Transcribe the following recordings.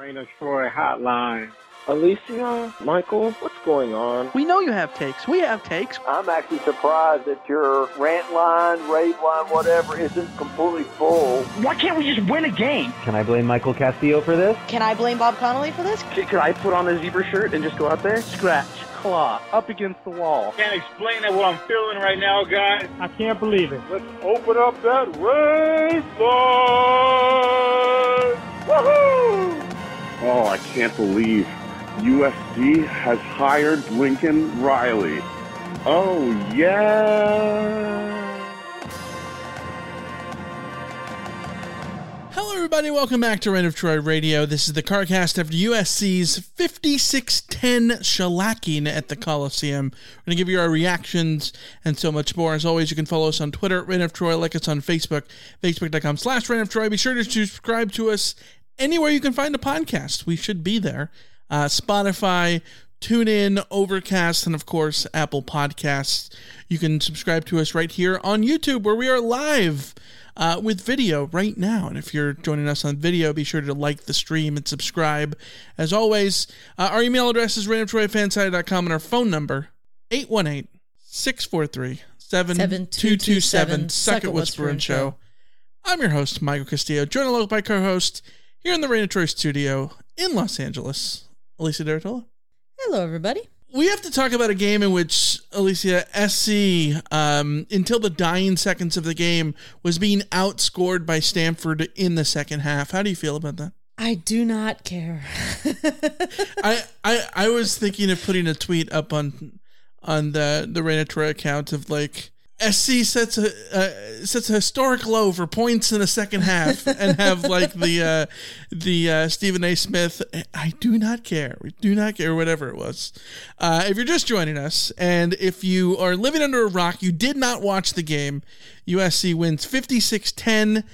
Reign of Troy Hotline. Alicia, Michael, what's going on? We know you have takes. We have takes. I'm actually surprised that your rant line, rave line, whatever, isn't completely full. Why can't we just win a game? Can I blame Michael Castillo for this? Can I blame Bob Connolly for this? Could I put on a zebra shirt and just go out there? Scratch, claw, up against the wall. Can't explain it what I'm feeling right now, guys. I can't believe it. Let's open up that race line. Woohoo! Oh, I can't believe USC has hired Lincoln Riley. Oh, yeah. Hello, everybody. Welcome back to Reign of Troy Radio. This is the CarCast after USC's 56-10 shellacking at the Coliseum. We're going to give you our reactions and so much more. As always, you can follow us on Twitter Reign of Troy, like us on Facebook, facebook.com slash Reign of Troy. Be sure to subscribe to us anywhere you can find a podcast. We should be there. Uh, Spotify, TuneIn, Overcast, and of course, Apple Podcasts. You can subscribe to us right here on YouTube, where we are live uh, with video right now. And if you're joining us on video, be sure to like the stream and subscribe. As always, uh, our email address is randomtroyfansite.com and our phone number, 818 643 7227 Suck It Show. I'm your host, Michael Castillo, joined along by co host here in the Reign of Troy studio in Los Angeles, Alicia de Artola. Hello, everybody. We have to talk about a game in which Alicia SC, um, until the dying seconds of the game, was being outscored by Stanford in the second half. How do you feel about that? I do not care. I, I I was thinking of putting a tweet up on on the the Reign of Troy account of like SC sets a uh, sets a historic low for points in the second half and have like the uh, the uh, Stephen A. Smith. I do not care. We do not care. Whatever it was. Uh, if you're just joining us, and if you are living under a rock, you did not watch the game. USC wins 56-10.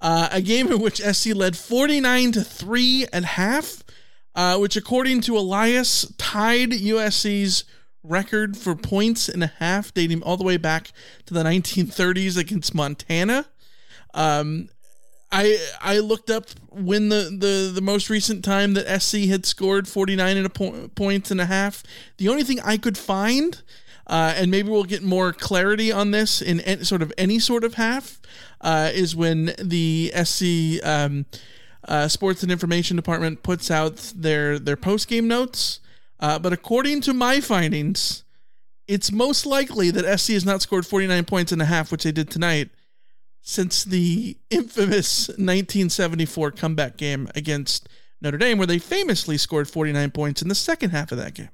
Uh, a game in which SC led 49 to three and half, uh, which according to Elias tied USC's record for points and a half dating all the way back to the 1930s against Montana. Um, I I looked up when the, the, the most recent time that SC had scored 49 and a po- points and a half. The only thing I could find, uh, and maybe we'll get more clarity on this in any, sort of any sort of half, uh, is when the SC um, uh, Sports and Information Department puts out their their post game notes. Uh, but according to my findings, it's most likely that SC has not scored 49 points and a half, which they did tonight, since the infamous 1974 comeback game against Notre Dame, where they famously scored 49 points in the second half of that game.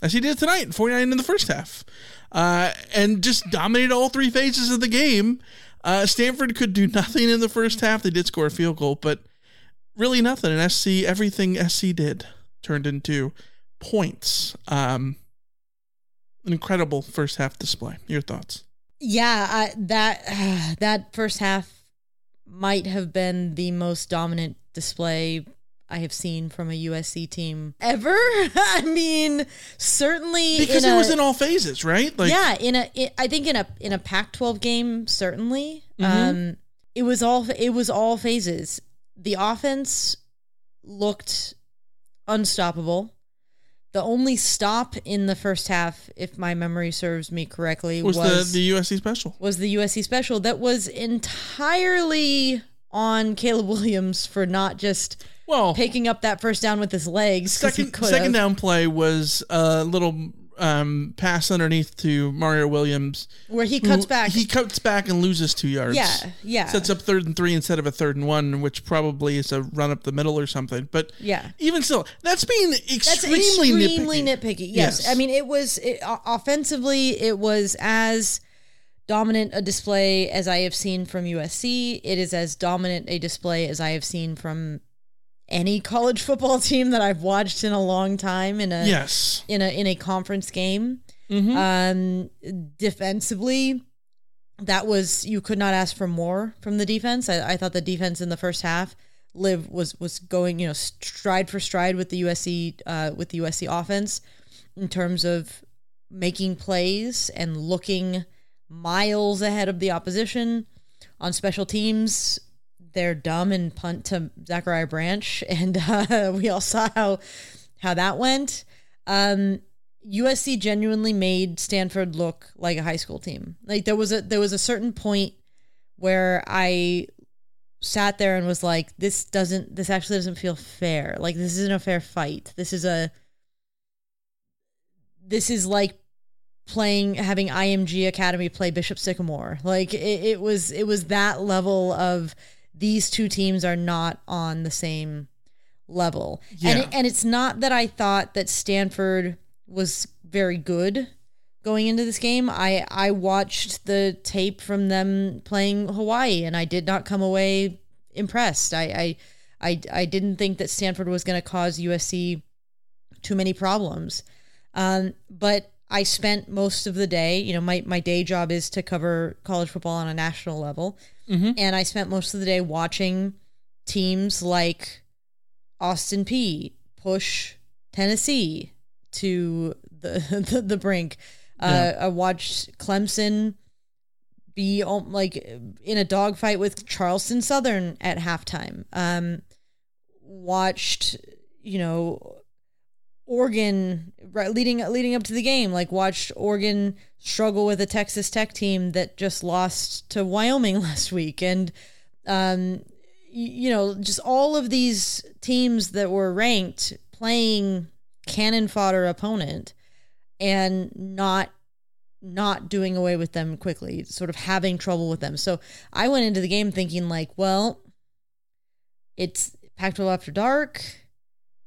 As he did tonight, 49 in the first half, uh, and just dominated all three phases of the game. Uh, Stanford could do nothing in the first half. They did score a field goal, but really nothing. And SC, everything SC did turned into points. Um, an incredible first half display. Your thoughts? Yeah, I, that uh, that first half might have been the most dominant display I have seen from a USC team ever. I mean, certainly because it a- was in all phases, right? Like, yeah, in a i I think in a in a Pac-12 game, certainly. Mhm. Um, it was all it was all phases. The offense looked unstoppable. The only stop in the first half, if my memory serves me correctly, was, was the the USC special. was the USC special that was entirely on Caleb Williams for not just well picking up that first down with his legs. Second second down play was a little um, pass underneath to Mario Williams, Where he cuts who- back. He cuts back and loses two yards. Yeah, yeah. Sets up third and three instead of a third and one, which probably is a run up the middle or something. But Yeah. even still, that's being extremely, That's extremely nitpicky. nitpicky. Yes. I mean it was it, offensively it was as dominant a display as I have seen from USC. It is as dominant a display as I have seen from any college football team that I've watched in a long time in a Yes. in a in a conference game. Mhm. Um, defensively, that was you could not ask for more from the defense. I, I thought the defense in the first half live was was going you know stride for stride with the USC uh, with the USC offense in terms of making plays and looking miles ahead of the opposition on special teams. They're dumb and punt to Zachariah Branch, and uh, we all saw how how that went. Um, USC genuinely made Stanford look like a high school team. Like there was a there was a certain point where I sat there and was like, this doesn't this actually doesn't feel fair. Like this isn't a fair fight. This is a this is like playing having IMG Academy play Bishop Sycamore. Like it, it was it was that level of these two teams are not on the same level. And it, and it's not that I thought that Stanford was very good going into this game. I I watched the tape from them playing Hawaii and I did not come away impressed. I I I, I didn't think that Stanford was going to cause USC too many problems. Um, but I spent most of the day, you know, my, my day job is to cover college football on a national level. Mhm. And I spent most of the day watching teams like Austin Peay push Tennessee to the the, the brink. Uh, I watched Clemson be like in a dogfight with Charleston Southern at halftime. Um, watched, you know, Oregon right, leading leading up to the game, like watched Oregon struggle with a Texas Tech team that just lost to Wyoming last week, and um, you know, just all of these teams that were ranked playing cannon fodder opponent and not not doing away with them quickly, sort of having trouble with them. So I went into the game thinking like, well, it's Pac-12 after dark.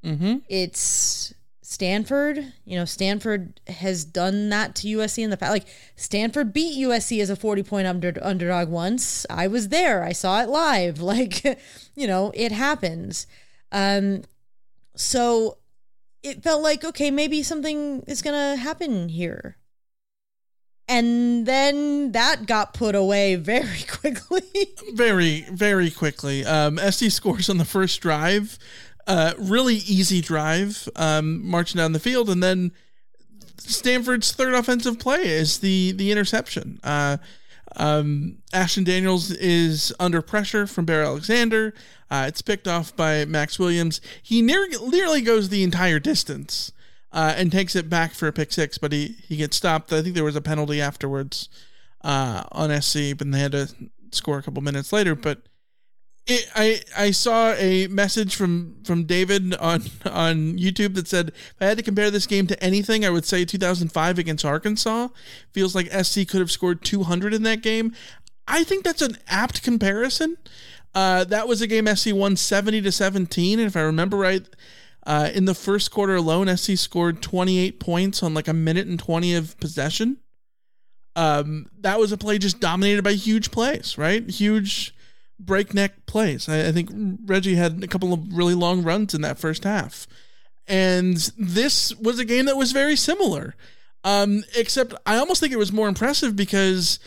Mm-hmm. It's Stanford. You know, Stanford has done that to USC in the past. Like Stanford beat USC as a 40 point under, underdog once. I was there. I saw it live. Like, you know, it happens. Um, so it felt like, okay, maybe something is going to happen here. And then that got put away very quickly. very very quickly um sc scores on the first drive uh really easy drive um marching down the field and then stanford's third offensive play is the the interception uh um ashton daniels is under pressure from bear alexander uh it's picked off by max williams he near, nearly goes the entire distance uh, and takes it back for a pick six, but he, he gets stopped. I think there was a penalty afterwards uh, on SC, but they had to score a couple minutes later. But it, I I saw a message from from David on on YouTube that said if I had to compare this game to anything, I would say 2005 against Arkansas. Feels like SC could have scored 200 in that game. I think that's an apt comparison. Uh, that was a game SC won 70 to 17, and if I remember right, uh, in the first quarter alone, SC scored 28 points on like a minute and 20 of possession. Um, that was a play just dominated by huge plays, right? Huge breakneck plays. I, I think Reggie had a couple of really long runs in that first half. And this was a game that was very similar. Um, except I almost think it was more impressive because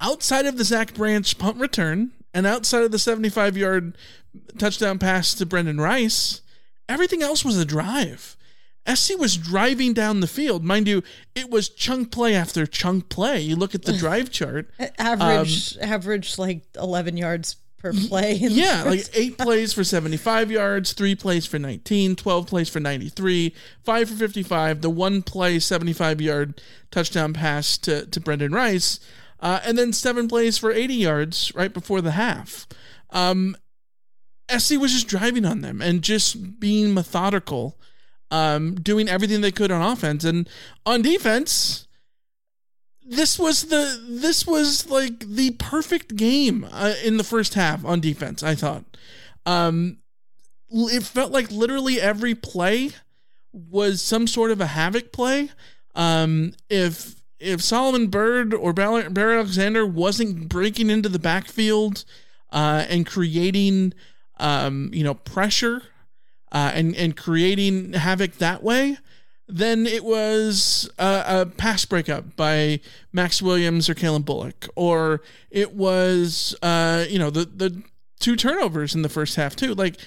outside of the Zach Branch punt return and outside of the 75 yard touchdown pass to Brenden Rice, everything else was a drive. SC was driving down the field. Mind you, it was chunk play after chunk play. You look at the drive chart. average, average like 11 yards per play. Yeah, like eight plays for 75 yards, three plays for 19, 12 plays for 93, five for 55, the one play 75 yard touchdown pass to, to Brenden Rice, uh, and then seven plays for 80 yards right before the half. Um, SC was just driving on them and just being methodical, um, doing everything they could on offense. And on defense, this was the this was like the perfect game uh, in the first half on defense. I thought, um, it felt like literally every play was some sort of a havoc play. Um, if if Solomon Byrd or Bear Alexander wasn't breaking into the backfield uh, and creating, um, you know, pressure uh, and and creating havoc that way than it was a, a pass breakup by Max Williams or Calen Bullock, or it was uh, you know the the two turnovers in the first half too. Like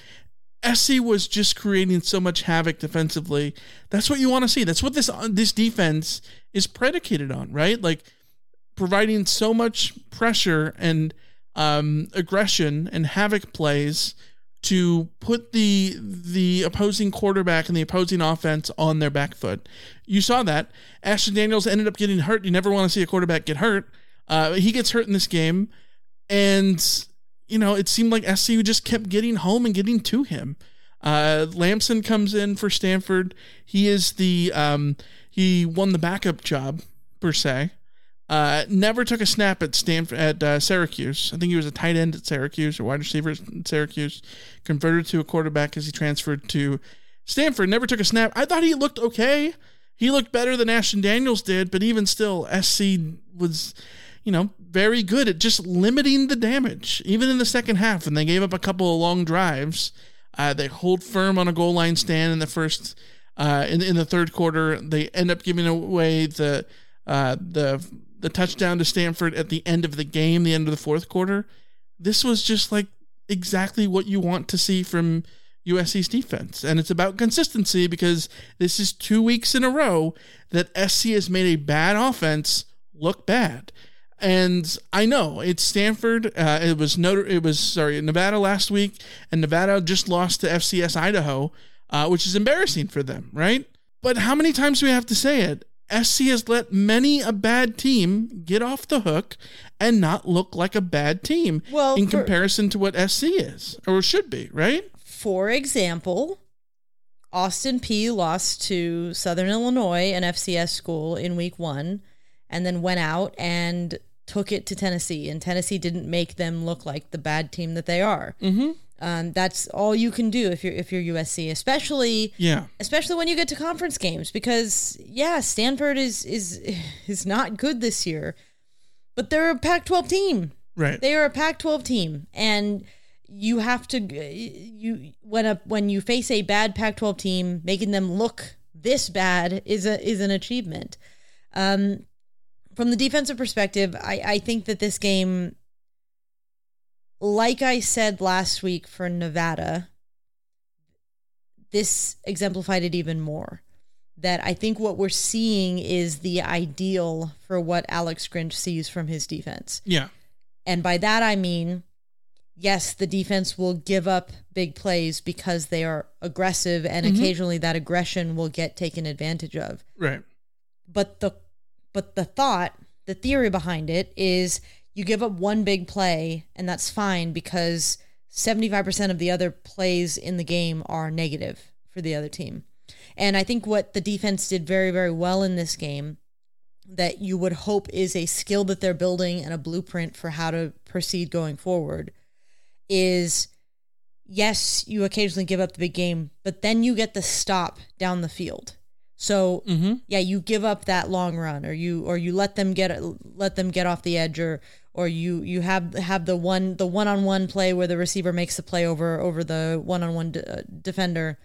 SC was just creating so much havoc defensively. That's what you want to see. That's what this this defense is predicated on, right? Like providing so much pressure and um, aggression and havoc plays to put the the opposing quarterback and the opposing offense on their back foot. You saw that. Ashton Daniels ended up getting hurt. You never want to see a quarterback get hurt. Uh, he gets hurt in this game, and you know it seemed like SCU just kept getting home and getting to him. Uh, Lamson comes in for Stanford. He is the um, he won the backup job per se. Uh, never took a snap at Stanford at uh, Syracuse. I think he was a tight end at Syracuse or wide receiver at Syracuse. Converted to a quarterback as he transferred to Stanford. Never took a snap. I thought he looked okay. He looked better than Ashton Daniels did, but even still, SC was, you know, very good at just limiting the damage. Even in the second half, when they gave up a couple of long drives, uh, they hold firm on a goal line stand in the first, uh, in in the third quarter. They end up giving away the uh, the the touchdown to Stanford at the end of the game, the end of the fourth quarter. This was just like exactly what you want to see from USC's defense. And it's about consistency because this is two weeks in a row that SC has made a bad offense look bad. And I know it's Stanford. Uh, it was Notre. It was sorry Nevada last week, and Nevada just lost to FCS Idaho, uh, which is embarrassing for them, right? But how many times do we have to say it? SC has let many a bad team get off the hook and not look like a bad team Well, in for- comparison to what SC is or should be, right? For example, Austin Peay lost to Southern Illinois, an FCS school, in week one, and then went out and took it to Tennessee. And Tennessee didn't make them look like the bad team that they are. Mm-hmm. Um, that's all you can do if you're if you're USC, especially Yeah. especially when you get to conference games because yeah, Stanford is is is not good this year, but they're a Pac-12 team. Right. They are a Pac-12 team, and you have to you when a when you face a bad Pac-12 team, making them look this bad is a is an achievement. Um, from the defensive perspective, I I think that this game, like I said last week for Nevada, this exemplified it even more. That I think what we're seeing is the ideal for what Alex Grinch sees from his defense. Yeah. And by that I mean, yes, the defense will give up big plays because they are aggressive and Mhm. occasionally that aggression will get taken advantage of. Right. But the but the thought, the theory behind it is you give up one big play and that's fine because 75% of the other plays in the game are negative for the other team. And I think what the defense did very very well in this game that you would hope is a skill that they're building and a blueprint for how to proceed going forward is yes, you occasionally give up the big game, but then you get the stop down the field. So Mm-hmm. yeah, you give up that long run, or you or you let them get let them get off the edge, or or you you have have the one the one on one play where the receiver makes the play over over the one on one defender,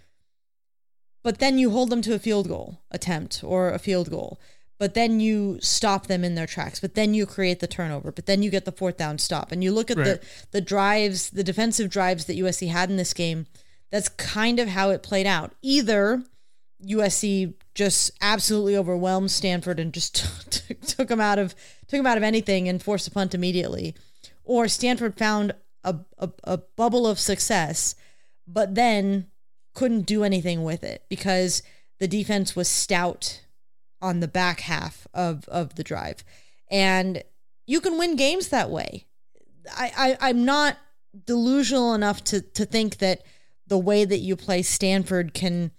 but then you hold them to a field goal attempt or a field goal. But then you stop them in their tracks. But then you create the turnover. But then you get the fourth down stop. And you look at Right. the the drives, the defensive drives that USC had in this game. That's kind of how it played out. Either USC just absolutely overwhelmed Stanford and just took them out of took them out of anything and forced a punt immediately, or Stanford found a, a, a bubble of success, but then couldn't do anything with it because the defense was stout on the back half of of the drive, and you can win games that way. I, I I'm not delusional enough to to think that the way that you play Stanford can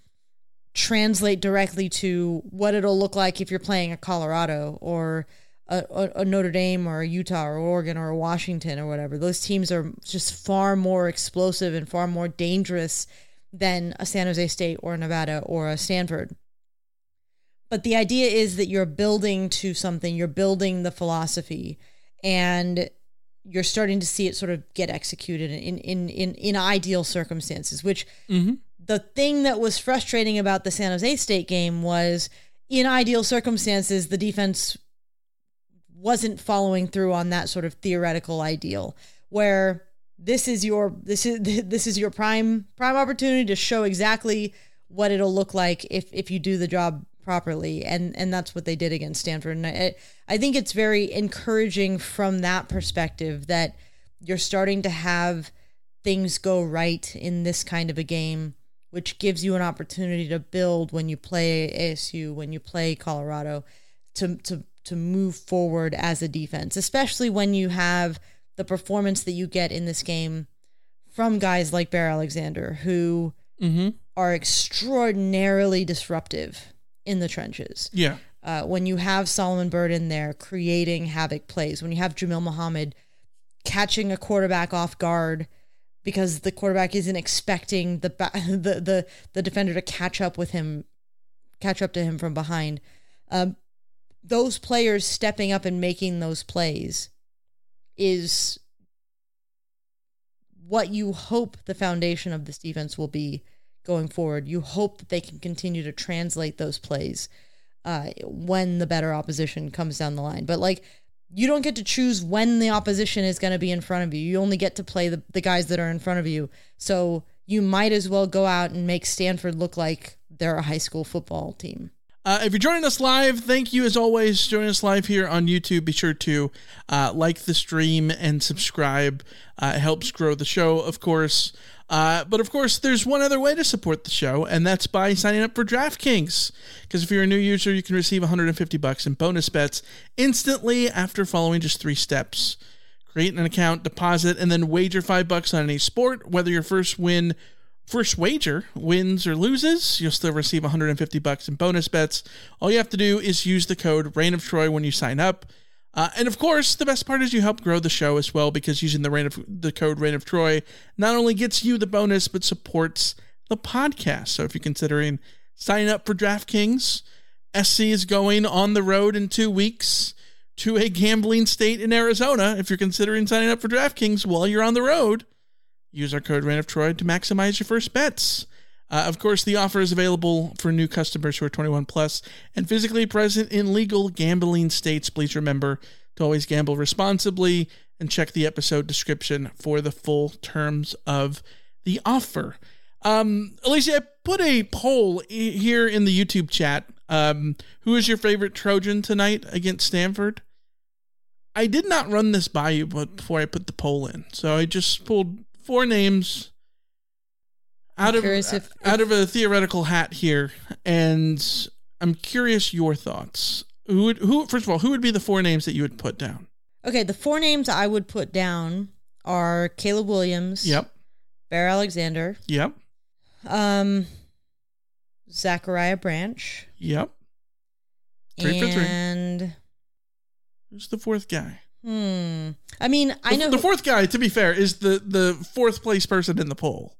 translate directly to what it'll look like if you're playing a Colorado or a, a, Notre Dame or a Utah or Oregon or a Washington or whatever. Those teams are just far more explosive and far more dangerous than a San Jose State or a Nevada or a Stanford. But the idea is that you're building to something, you're building the philosophy, and you're starting to see it sort of get executed in in in, in ideal circumstances, which Mm-hmm. the thing that was frustrating about the San Jose State game was in ideal circumstances, the defense wasn't following through on that sort of theoretical ideal where this is your this is this is your prime prime opportunity to show exactly what it'll look like if if you do the job properly. And and that's what they did against Stanford. And I I think it's very encouraging from that perspective that you're starting to have things go right in this kind of a game which gives you an opportunity to build when you play ASU when you play Colorado to to to move forward as a defense especially when you have the performance that you get in this game from guys like Bear Alexander who mm-hmm. are extraordinarily disruptive in the trenches. Yeah. Uh, when you have Solomon Byrd in there creating havoc plays, when you have Jamil Muhammad catching a quarterback off guard because the quarterback isn't expecting the the the, the defender to catch up with him, catch up to him from behind. Um, those players stepping up and making those plays is what you hope the foundation of this defense will be going forward. You hope that they can continue to translate those plays uh, when the better opposition comes down the line. But like, you don't get to choose when the opposition is going to be in front of you. You only get to play the, the guys that are in front of you. So you might as well go out and make Stanford look like they're a high school football team. Uh, if you're joining us live, thank you as always. Join us live here on YouTube. Be sure to uh, like the stream and subscribe. Uh, it helps grow the show, of course. Uh, but of course, there's one other way to support the show, and that's by signing up for DraftKings. Because if you're a new user, you can receive 150 bucks in bonus bets instantly after following just three steps. Create an account, deposit, and then wager five bucks on any sport. Whether your first win First wager wins or loses, you'll still receive 150 bucks in bonus bets. All you have to do is use the code Reign of Troy when you sign up. Uh, and of course, the best part is you help grow the show as well because using the Reign of the code Reign of Troy not only gets you the bonus but supports the podcast. So if you're considering signing up for DraftKings, SC is going on the road in two weeks to a gambling state in Arizona. If you're considering signing up for DraftKings while you're on the road, Use our code Reign of Troy to maximize your first bets. Uh, of course, the offer is available for new customers who are 21 plus and physically present in legal gambling states. Please remember to always gamble responsibly and check the episode description for the full terms of the offer. Um, Alicia, I put a poll here in the YouTube chat. Um, who is your favorite Trojan tonight against Stanford? I did not run this by you before I put the poll in, so I just pulled four names out of if, if, out of a theoretical hat here, and I'm curious your thoughts. Who would who first of all who would be the four names that you would put down? Okay, the four names I would put down are Caleb Williams. Yep. Bear Alexander. Yep. Um, Zachariah Branch. Yep. Three and for three. Who's the fourth guy? Hmm. I mean, I know the, fourth guy. To be fair, is the the fourth place person in the poll.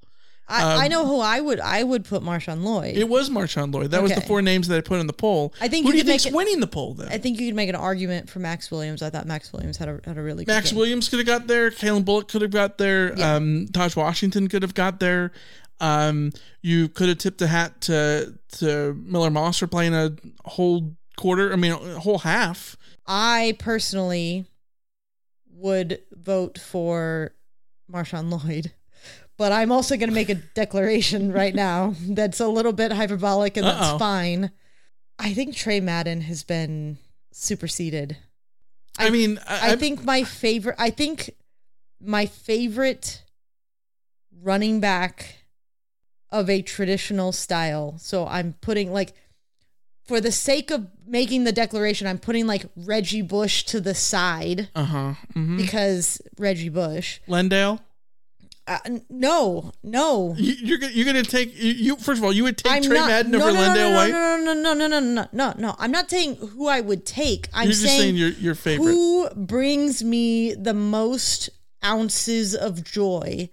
I, um, I know who I would I would put Marshawn Lloyd. It was Marshawn Lloyd. That okay. was the four names that I put in the poll. I think who you do you think's winning the poll then? I think you could make an argument for Max Williams. I thought Max Williams had a had a really Max game. Williams could have got there. Calen Bullock could have got there. Yeah. Um, Tahj Washington could have got there. Um, you could have tipped a hat to to Miller Moss for playing a whole quarter. I mean, a whole half. I personally would vote for Marshawn Lloyd. But I'm also going to make a declaration right now that's a little bit hyperbolic and that's Uh-oh. fine. I think Tre Madden has been superseded. I, I mean, I, I think my favorite, I think my favorite running back of a traditional style. So I'm putting like for the sake of making the declaration, I'm putting like Reggie Bush to the side. Uh huh. Mm-hmm. Because Reggie Bush. LenDale. Uh, no, no. You, are you're gonna take you, you, First of all, you would take I'm Tre not, Madden no, over no, LenDale no, White. No, no, no, no, no, no, no, no. I'm not saying who I would take. I'm you're saying, saying your your favorite. Who brings me the most ounces of joy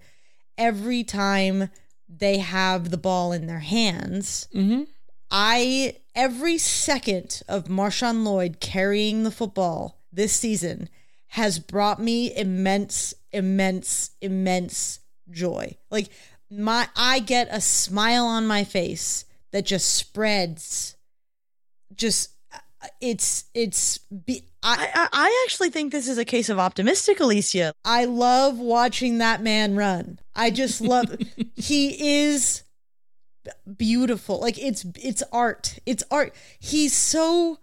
every time they have the ball in their hands? Mm-hmm. I every second of Marshawn Lloyd carrying the football this season has brought me immense, immense, immense joy. Like my I get a smile on my face that just spreads. Just uh, it's it's be, I, I, I actually think this is a case of optimistic, Alicia. I love watching that man run. I just love he is beautiful. Like it's it's art. It's art. He's so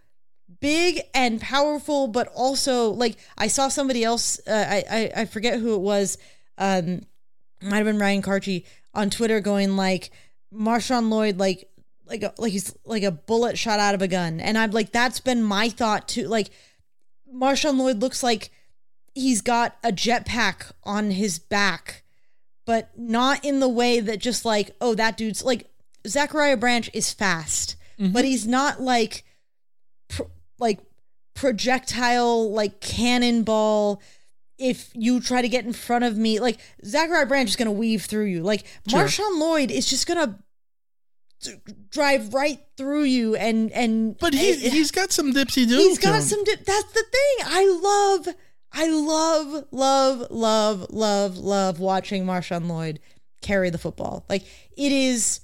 big and powerful, but also like I saw somebody else. Uh, I, I I forget who it was. Um, might have been Ryan Kartje on Twitter going like Marshawn Lloyd like like a, like he's like a bullet shot out of a gun, and I'm like that's been my thought too. Like Marshawn Lloyd looks like he's got a jetpack on his back, but not in the way that just like oh that dude's like Zachariah Branch is fast, Mm-hmm. but he's not like pro- like projectile like cannonball if you try to get in front of me like Zachariah Branch is going to weave through you like Sure. Marshawn Lloyd is just going to drive right through you and and But he he's got some dipsy do. he's got some dip that's the thing I love I love love love love love watching Marshawn Lloyd carry the football like it is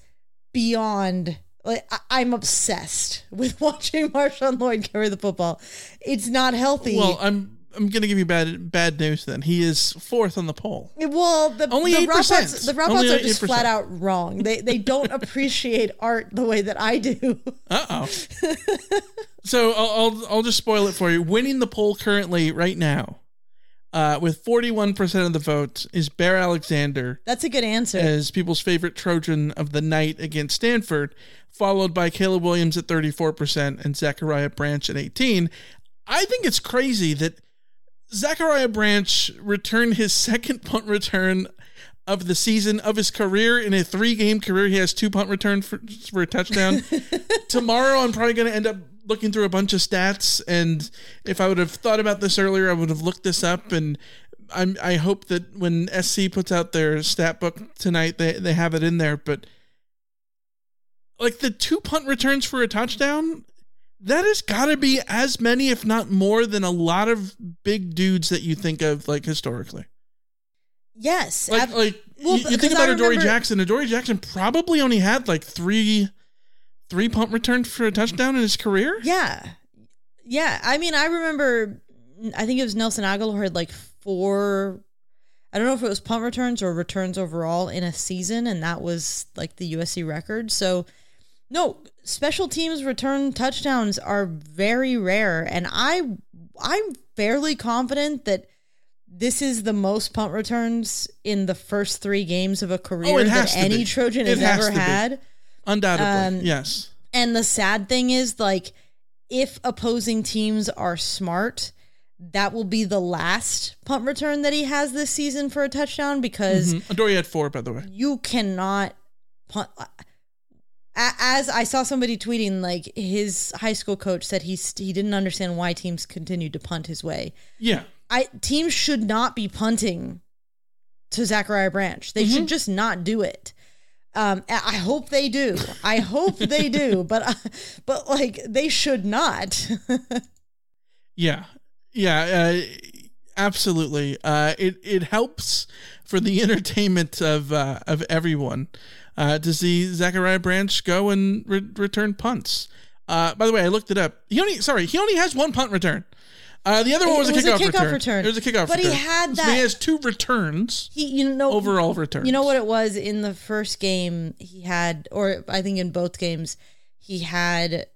beyond like I- I'm obsessed with watching Marshawn Lloyd carry the football. It's not healthy. Well, I'm I'm gonna give you bad bad news. Then he is fourth on the poll. Well, the Only the 8%. Dropouts, the Only are just 8%. flat out wrong. They they don't appreciate art the way that I do. Uh oh. so I'll, I'll I'll just spoil it for you. Winning the poll currently right now, uh, with 41 percent of the vote, is Bear Alexander That's a good answer. as people's favorite Trojan of the night against Stanford, followed by Caleb Williams at 34 percent and Zachariah Branch at 18. I think it's crazy that Zachariah Branch returned his second punt return of the season of his career in a three game career. He has two punt returns for, for a touchdown. Tomorrow, I'm probably going to end up looking through a bunch of stats. And if I would have thought about this earlier, I would have looked this up. And I'm, I hope that when SC puts out their stat book tonight, they, they have it in there. But like the two punt returns for a touchdown, that has got to be as many, if not more, than a lot of big dudes that you think of like historically. yes. Like, ab- like well, you, you think about Adoree Jackson. Adoree Jackson probably only had like three, three punt returns for a touchdown in his career. Yeah. Yeah. I mean, I remember, I think it was Nelson Aguilar had like four, I don't know if it was punt returns or returns overall in a season, and that was like the USC record. So, no, special teams return touchdowns are very rare. And I, I'm fairly confident that this is the most punt returns in the first three games of a career Oh, that any be. Trojan has, has ever had. be. Undoubtedly, Um, yes. And the sad thing is, like, if opposing teams are smart, that will be the last punt return that he has this season for a touchdown because Mhm. Adoree had four, by the way. you cannot punt. As I saw somebody tweeting, like his high school coach said he he didn't understand why teams continued to punt his way. Yeah, I teams should not be punting to Zachariah Branch. They Mm-hmm. should just not do it. Um, I hope they do. I hope they do, but but like they should not. yeah, yeah. Uh, absolutely. Uh, it it helps for the entertainment of uh, of everyone uh, to see Zachariah Branch go and re- return punts. Uh, by the way, I looked it up. He only sorry, he only has one punt return. Uh, the other one was, It a, was a kickoff kickoff return. return. It was a kickoff return. But he return. had So that- he has two returns. He, you know, Overall returns. You know what it was in the first game? He had, or I think in both games, he had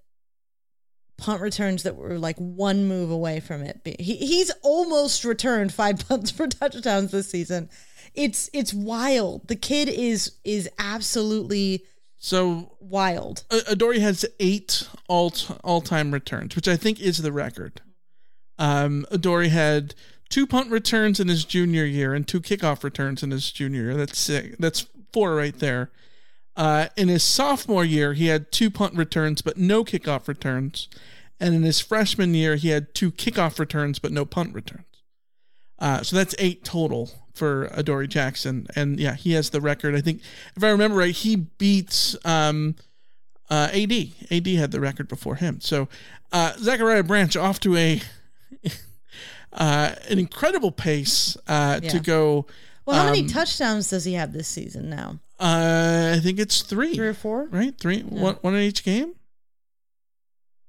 punt returns that were like one move away from it. He, he's almost returned five punts for touchdowns this season. It's it's wild. The kid is is absolutely So wild. Adoree has eight all all time returns, which I think is the record. Um, had two punt returns in his junior year and two kickoff returns in his junior year. That's six. That's four right there. Uh, in his sophomore year, he had two punt returns but no kickoff returns, and in his freshman year, he had two kickoff returns but no punt returns. Uh, so that's eight total for Adoree Jackson, and yeah, he has the record. I think if I remember right, he beats um, uh, AD. AD had the record before him. So uh, Zachariah Branch off to a uh, an incredible pace uh, Yeah. to go. Well, how many um, touchdowns does he have this season now? Uh, I think it's three. Three or four? Right? Three. One, one in each game?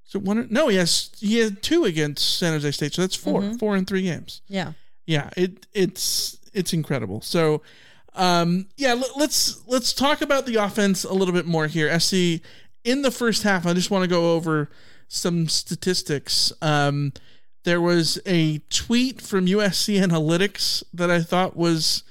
So one. No, he has he had two against San Jose State, so that's 4 Mhm. Four in three games. Yeah. Yeah, it it's it's incredible. So, um, yeah, let, let's let's talk about the offense a little bit more here. SC in the first half, I just want to go over some statistics. Um, there was a tweet from USC Analytics that I thought was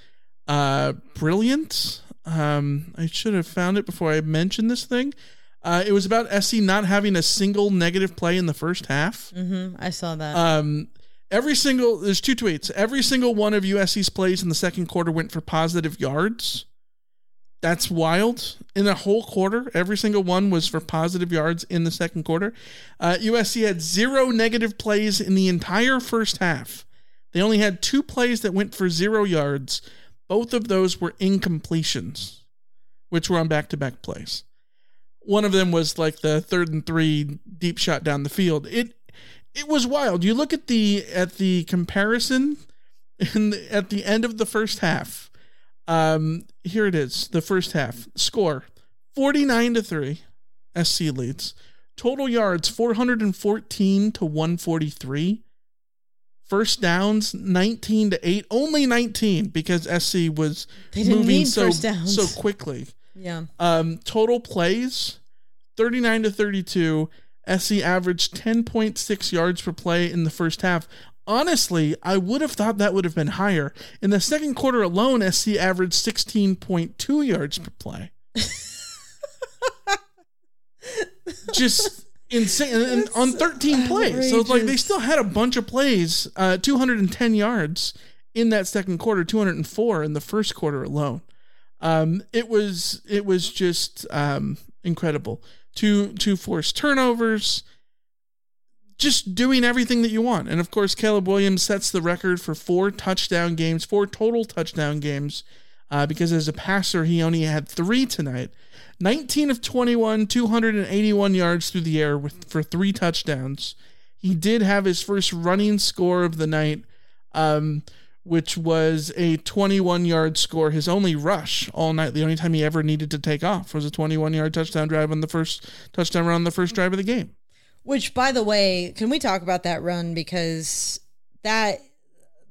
uh, brilliant. Um, I should have found it before I mentioned this thing. Uh, it was about SC not having a single negative play in the first half. Mm-hmm. I saw that. Um, every single there's two tweets. Every single one of USC's plays in the second quarter went for positive yards. That's wild. In a whole quarter, every single one was for positive yards in the second quarter. Uh, USC had zero negative plays in the entire first half. They only had two plays that went for zero yards. Both of those were incompletions, which were on back to back plays. One of them was like the third and three deep shot down the field. It it was wild. You look at the at the comparison in the, at the end of the first half. Um, here it is. The first half score: forty-nine to three. SC leads. Total yards: four hundred and fourteen to one forty-three. First downs: nineteen to eight. Only nineteen because SC was moving so so quickly. yeah. Um, total plays 39 to 32. SC averaged 10.6 yards per play in the first half. Honestly, I would have thought that would have been higher. In the second quarter alone, SC averaged 16.2 yards per play. Just insane. And, on 13 plays. So it's like they still had a bunch of plays, uh, 210 yards in that second quarter, 204 in the first quarter alone. Um, it was it was just um, incredible. Two two forced turnovers, just doing everything that you want. And of course, Caleb Williams sets the record for four touchdown games, four total touchdown games, uh, because as a passer, he only had three tonight. 19 of 21, 281 yards through the air with for three touchdowns. He did have his first running score of the night, um, which was a 21 yard score, his only rush all night. The only time he ever needed to take off was a 21 yard touchdown drive on the first touchdown run on the first drive of the game. Which, by the way, can we talk about that run because that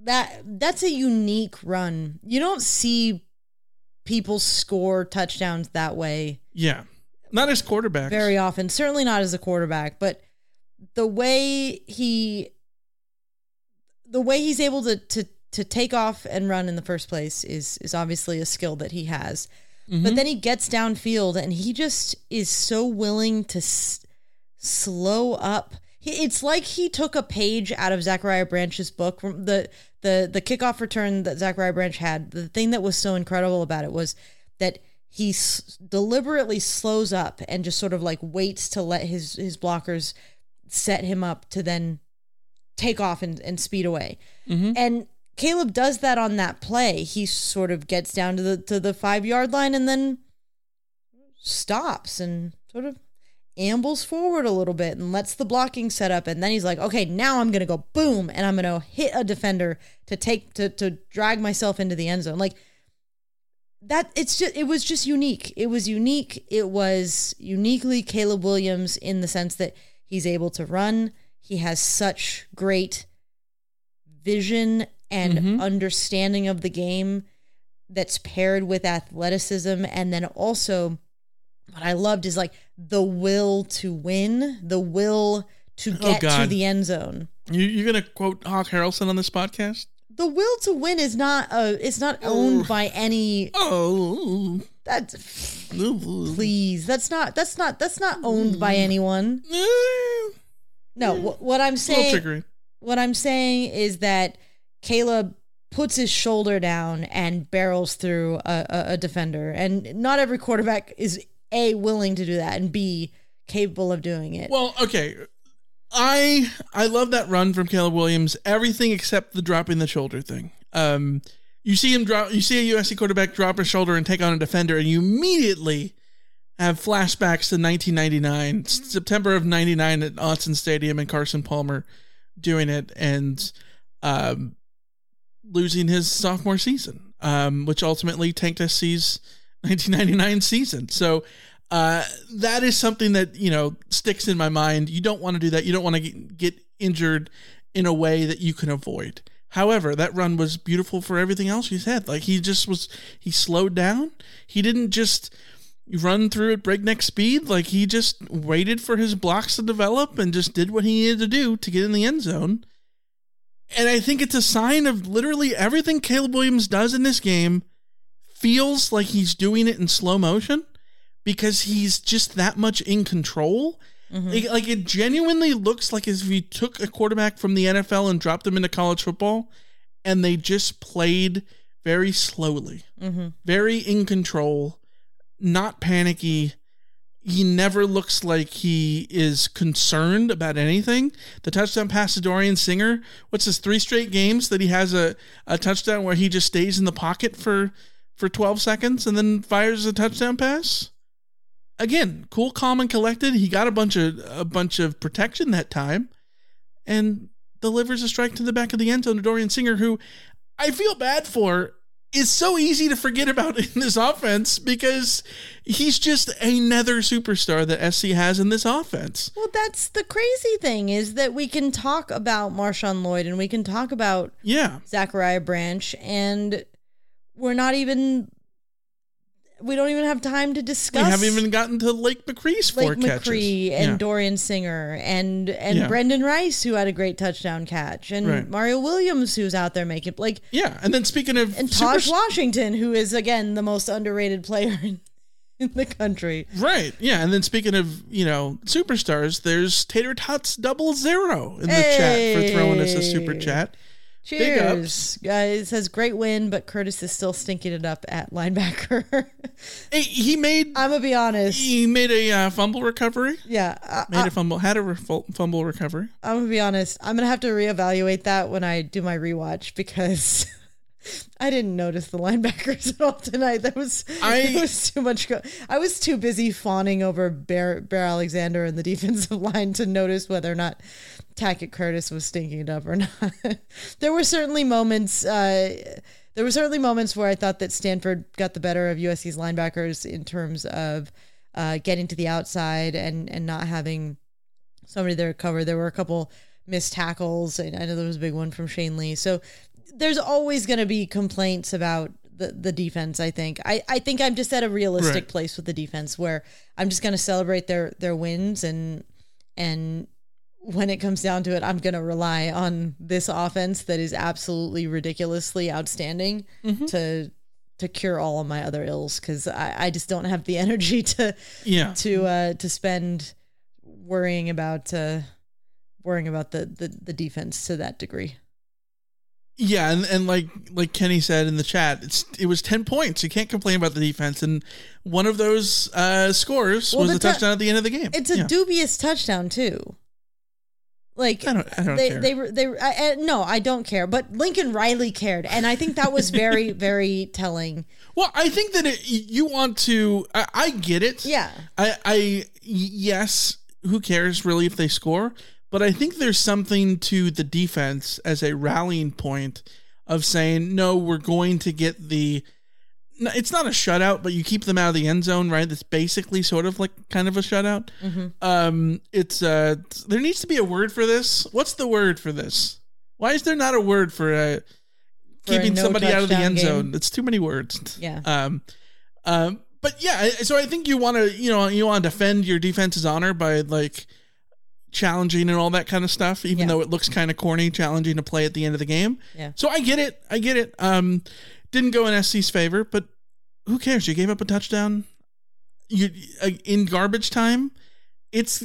that that's a unique run. You don't see people score touchdowns that way Yeah. Not as quarterback. very often. Certainly not as a quarterback, but the way he the way he's able to to to take off and run in the first place is is obviously a skill that he has. But Mhm. then he gets downfield and he just is so willing to s- slow up. It's like he took a page out of Zachariah Branch's book. The the the kickoff return that Zachariah Branch had. The thing that was so incredible about it was that he s- deliberately slows up and just sort of like waits to let his his blockers set him up to then take off and, and speed away. Mhm. And Caleb does that on that play. He sort of gets down to the to the five yard line and then stops and sort of ambles forward a little bit and lets the blocking set up and then he's like okay now i'm gonna go boom and i'm gonna hit a defender to take to to drag myself into the end zone. Like that it's just it was just unique. It was unique. It was uniquely caleb williams in the sense that he's able to run. He has such great vision and Mhm. understanding of the game that's paired with athleticism and then also what I loved is like the will to win, the will to Oh, get to the end zone. You, you're going to quote Hawk Harrelson on this podcast? The will to win is not uh it's not owned by any Oh. that's please that's not that's not that's not owned by anyone. No, wh- what I'm a saying what I'm saying is that Caleb puts his shoulder down and barrels through a, a, a defender, and not every quarterback is a willing to do that, and b capable of doing it. Well, okay. I I love that run from Caleb Williams. Everything except the dropping the shoulder thing. Um, you see him drop. You see a USC quarterback drop his shoulder and take on a defender, and you immediately have flashbacks to 1999, September of '99 at Autzen Stadium, and Carson Palmer doing it and um, losing his sophomore season, um, which ultimately tanked SC's 1999 season. So uh, that is something that you know sticks in my mind. You don't want to do that. You don't want to get, injured in a way that you can avoid. However, that run was beautiful for everything else he's had. Like he just was, he slowed down. He didn't just run through at breakneck speed. Like he just waited for his blocks to develop and just did what he needed to do to get in the end zone. And I think it's a sign of literally everything Caleb Williams does in this game feels like he's doing it in slow motion because he's just that much in control. Mm-hmm. Like, like, it genuinely looks like as if you took a quarterback from the NFL and dropped them into college football and they just played very slowly, mm-hmm. very in control, not panicky. He never looks like he is concerned about anything. The touchdown pass to Dorian Singer, what's his three straight games that he has a, a touchdown where he just stays in the pocket for for 12 seconds and then fires a touchdown pass? again, cool, calm, and collected. He got a bunch of a bunch of protection that time, and delivers a strike to the back of the end zone to Dorian Singer, who I feel bad for. Is so easy to forget about in this offense because he's just another superstar that SC has in this offense. Well, that's the crazy thing is that we can talk about Marshawn Lloyd and we can talk about yeah Zachariah Branch, and we're not even we don't even have time to discuss. We haven't even gotten to Lake McRee's four Lake catches. McRee and Yeah. Dorian Singer and and Yeah. Brenden Rice who had a great touchdown catch and Right. Mario Williams who's out there making like Yeah, and then speaking of and super- Washington who is again the most underrated player in, in the country. Right. Yeah. And then speaking of, you know, superstars, there's Tater Tots double zero in the chat for throwing us a super chat. Cheers, guys! It says great win, but Curtis is still stinking it up at linebacker. Hey, he made. I'm gonna be honest. He made a uh, fumble recovery. Yeah, I, Made a fumble. Had a reful- fumble recovery. I'm gonna be honest. I'm gonna have to reevaluate that when I do my rewatch because I didn't notice the linebackers at all tonight. That was I- was too much. Go- I was too busy fawning over Bear, Bear Alexander and the defensive line to notice whether or not Tackett Curtis was stinking it up or not. there were certainly moments. Uh, there were certainly moments where I thought that Stanford got the better of USC's linebackers in terms of uh, getting to the outside and and not having somebody there to cover. There were a couple missed tackles. and I know there was a big one from Shane Lee. So there's always going to be complaints about the, the defense. I think. I, I think I'm just at a realistic Right. place with the defense where I'm just going to celebrate their their wins and and when it comes down to it, I'm going to rely on this offense that is absolutely ridiculously outstanding to to cure all of my other ills because I, I just don't have the energy to Yeah. to uh to spend worrying about uh worrying about the the, the defense to that degree. Yeah, and, and like like Kenny said in the chat, it's it was ten points. You can't complain about the defense, and one of those uh, scores Well, was the a touchdown at the end of the game. It's a Yeah. dubious touchdown too. Like I don't- I don't they care. they were they were- I, I, no, I don't care. But Lincoln Riley cared, and I think that was very very telling. Well, I think that it, you want to. I, I get it. Yeah. I, I yes. Who cares really if they score? But I think there's something to the defense as a rallying point of saying no. We're going to get the. It's not a shutout, but you keep them out of the end zone, right? That's basically sort of like kind of a shutout. Mhm. Um, it's uh, there needs to be a word for this. What's the word for this? Why is there not a word for uh, For a keeping no somebody out of the end game? zone? It's too many words. Yeah. Um, um, but yeah, so I think you want to, you know, you want to defend your defense's honor by like challenging and all that kind of stuff, even Yeah. though it looks kind of corny, challenging to play at the end of the game. Yeah. So I get it. I get it. Um, didn't go in SC's favor, but who cares? You gave up a touchdown. You uh, in garbage time. It's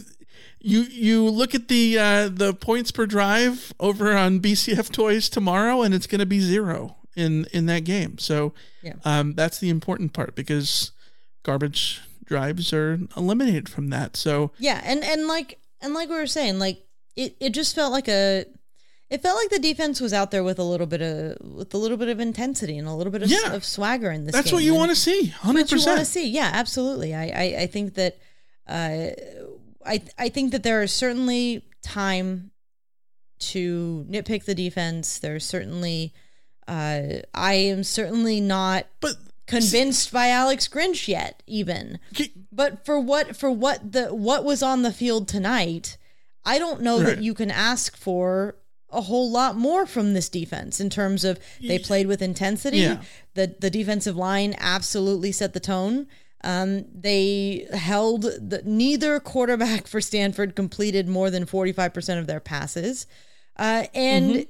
you. You look at the uh, the points per drive over on BCF Toys tomorrow, and it's going to be zero in in that game. So Yeah. um, that's the important part because garbage drives are eliminated from that. So Yeah, and and like and like we were saying, like it, it just felt like a it felt like the defense was out there with a little bit of with a little bit of intensity and a little bit of, Yeah. of swagger in this. that's game. what you want to see. Hundred what you want to see. Yeah, absolutely. I, I, I think that uh, I I think that there is certainly time to nitpick the defense. There's certainly uh, I am certainly not But convinced by Alex Grinch yet, even. But for what for what the what was on the field tonight, I don't know Right. that you can ask for a whole lot more from this defense in terms of they played with intensity. Yeah. The the defensive line absolutely set the tone. Um, they held the, neither quarterback for Stanford completed more than forty five percent of their passes, uh, and Mhm.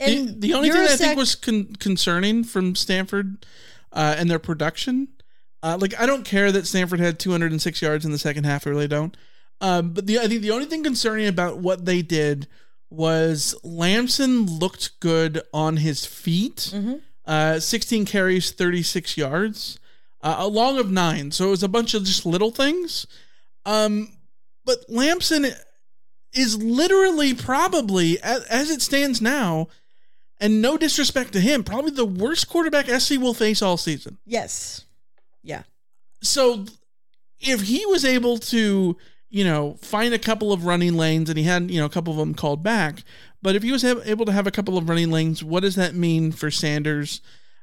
And the, the only thing that I think was con- concerning from Stanford uh, and their production, uh, like I don't care that Stanford had 206 yards in the second half. I really don't. Um, but the I think the only thing concerning about what they did was Lamson looked good on his feet. Uh, 16 carries, 36 yards, uh, a long of nine. So it was a bunch of just little things. Um, but Lamson is literally probably as, as it stands now and no disrespect to him probably the worst quarterback sc will face all season yes, yeah. so if he was able to you know find a couple of running lanes and he had you know a couple of them called back but if he was able to have a couple of running lanes what does that mean for sanders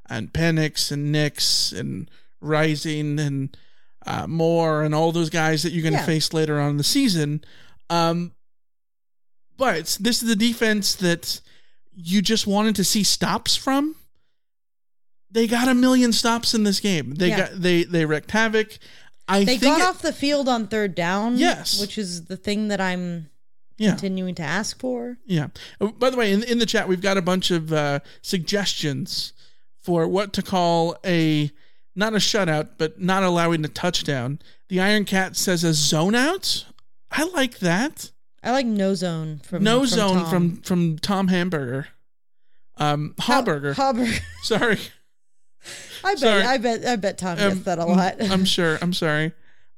and penix and nix and rising and uh, Moore and all those guys that you're going to Yeah. face later on in the season um, but this is the defense that you just wanted to see stops from. They got a million stops in this game. They Yeah. got they they wrecked havoc. I they think got it- off the field on third down. Yes. which is the thing that I'm Yeah. continuing to ask for. Yeah. Oh, By the way, in in the chat we've got a bunch of uh, suggestions for what to call a not a shutout, but not allowing a touchdown. The Iron Cat says a zone out. I like that. I like no zone from no from zone Tom. from from Tom Hamburger. Um, Hauberger. Hauberger. Sorry. I bet Sorry. I bet I bet Tom gets Um, that a lot. I'm sure. I'm sorry.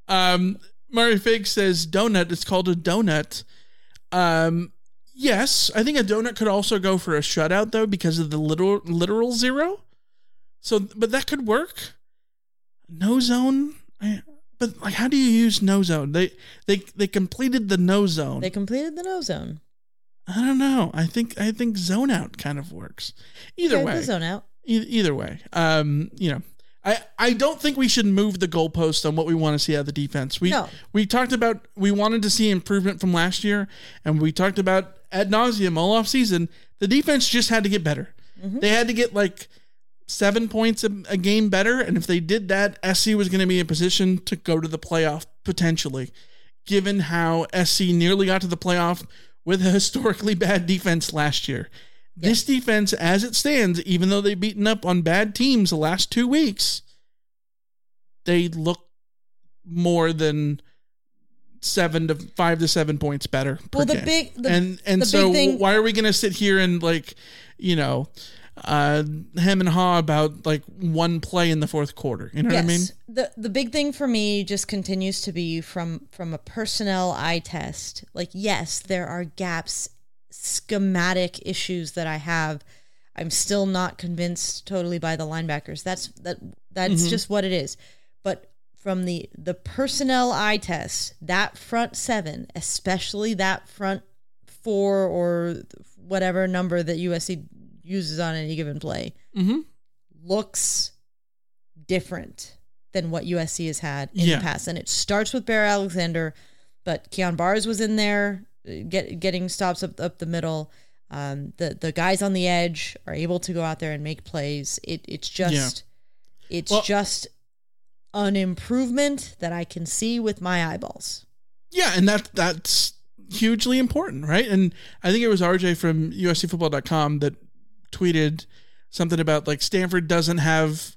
Um, Mario Fig says donut. It's called a donut. Um, yes, I think a donut could also go for a shutout though because of the literal literal zero. So, but that could work. No zone. I, but like, how do you use no zone? They they they completed the no zone. they completed the no zone. I don't know. I think I think zone out kind of works. Either way, zone out. E- either way, um, you know, I I don't think we should move the goalpost on what we want to see out of the defense. We No. we talked about we wanted to see improvement from last year, and we talked about ad nauseum all off season. The defense just had to get better. They had to get like seven points a, a game better, and if they did that, SC was going to be in position to go to the playoff potentially. Given how SC nearly got to the playoff with a historically bad defense last year. This defense, as it stands, even though they've beaten up on bad teams the last two weeks, they look more than seven to five to seven points better. Per Well, the game. big- the- and and the so thing- why are we going to sit here and like you know uh hem and haw about like one play in the fourth quarter? You know what I mean? The the big thing for me just continues to be from from a personnel eye test. Like yes, there are gaps, schematic issues that I have. I'm still not convinced totally by the linebackers. That's that that's Mhm. just what it is. But from the the personnel eye test, that front seven, especially that front four or whatever number that USC uses on any given play, Mm-hmm. looks different than what USC has had in Yeah. the past. And it starts with Bear Alexander, but Kyon Barrs was in there, uh, get, getting stops up up the middle. Um, the the guys on the edge are able to go out there and make plays. It it's just it's Well- just an improvement that I can see with my eyeballs. Yeah, and that that's hugely important, right? And I think it was RJ from USCFootball.com that tweeted something about like Stanford doesn't have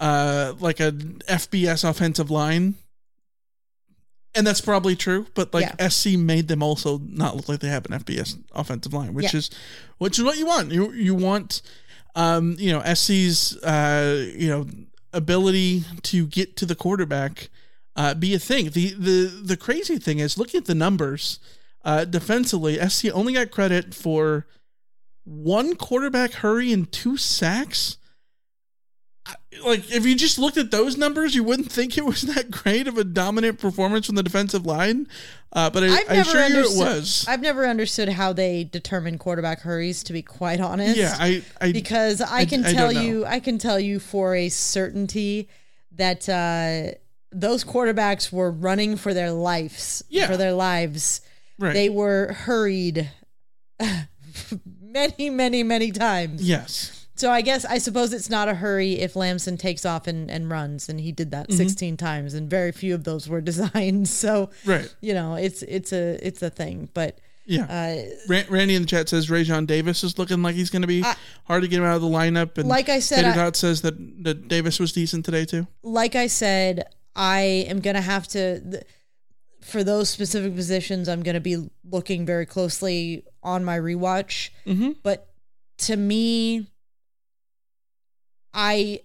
uh like a FBS offensive line. And that's probably true, but like Yeah. SC made them also not look like they have an FBS offensive line, which Yeah. is which is what you want. You you want um, you know, SC's uh, you know, ability to get to the quarterback uh, be a thing. The the the crazy thing is looking at the numbers uh, defensively, SC only got credit for one quarterback hurry and two sacks. like if you just looked at those numbers, you wouldn't think it was that great of a dominant performance from the defensive line. Uh, but I, I've I never assure you it was. I've never understood how they determine quarterback hurries. To be quite honest, Yeah, I- I- because I, can I tell you, I can tell you for a certainty that uh, those quarterbacks were running for their lives. Yeah. for their lives. Right. They were hurried many, many, many times. Yes. So I guess I suppose it's not a hurry if Lamson takes off and, and runs, and he did that Mhm. 16 times, and very few of those were designed. So Right. you know, it's it's a it's a thing. But Yeah. uh, Ran- Randy in the chat says Raesjon Davis is looking like he's going to be hard to get him out of the lineup. And Like I said, I- Tot says that, that Davis was decent today too. like I said, I am gonna have to th- for those specific positions. I'm gonna be looking very closely on my rewatch. Mhm. But to me, I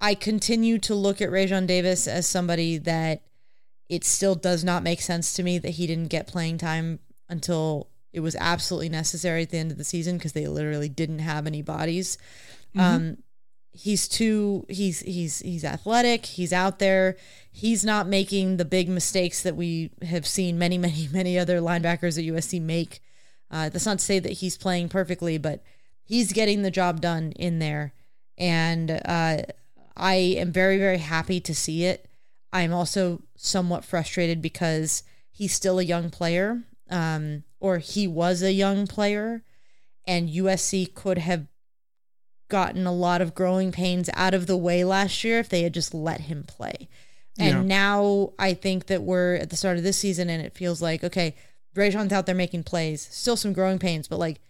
I continue to look at Raesjon Davis as somebody that it still does not make sense to me that he didn't get playing time until it was absolutely necessary at the end of the season because they literally didn't have any bodies. Mhm. Um, he's too he's he's he's athletic. He's out there. He's not making the big mistakes that we have seen many many many other linebackers at USC make. Uh, that's not to say that he's playing perfectly, but he's getting the job done in there, and uh, I am very very happy to see it. I'm also somewhat frustrated because he's still a young player, um, or he was a young player, and USC could have gotten a lot of growing pains out of the way last year if they had just let him play. And Yeah. now I think that we're at the start of this season and it feels like, okay, Raesjon's out there making plays, still some growing pains, but like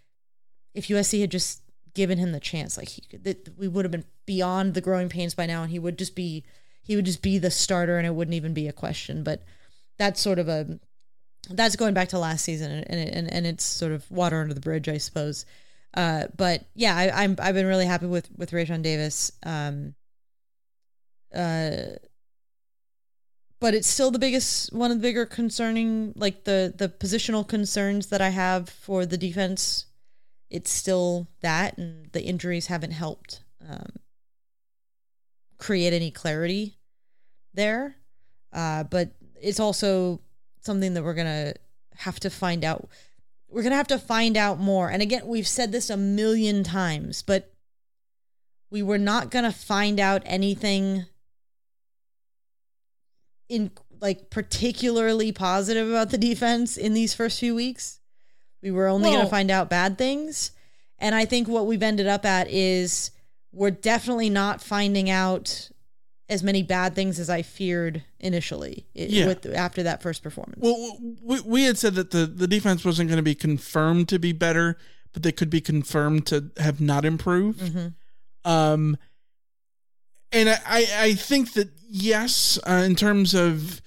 if USC had just given him the chance, like he could, that we would have been beyond the growing pains by now and he would just be, he would just be the starter and it wouldn't even be a question. But that's sort of a, that's going back to last season and, and, and, and it's sort of water under the bridge, I suppose. Uh, but yeah, I, I'm I've been really happy with with Raesjon Davis. Um, uh, but it's still the biggest one of the bigger concerning like the the positional concerns that I have for the defense. It's still that, and the injuries haven't helped um, create any clarity there. Uh, but it's also something that we're gonna have to find out we're going to have to find out more. And again, we've said this a million times, but we were not going to find out anything in like particularly positive about the defense in these first few weeks. We were only going to find out bad things. And I think what we've ended up at is we're definitely not finding out as many bad things as I feared initially i- Yeah. with after that first performance. Well, we, we had said that the, the defense wasn't going to be confirmed to be better, but they could be confirmed to have not improved. Mhm. Um, and I, I, I think that yes, uh, in terms of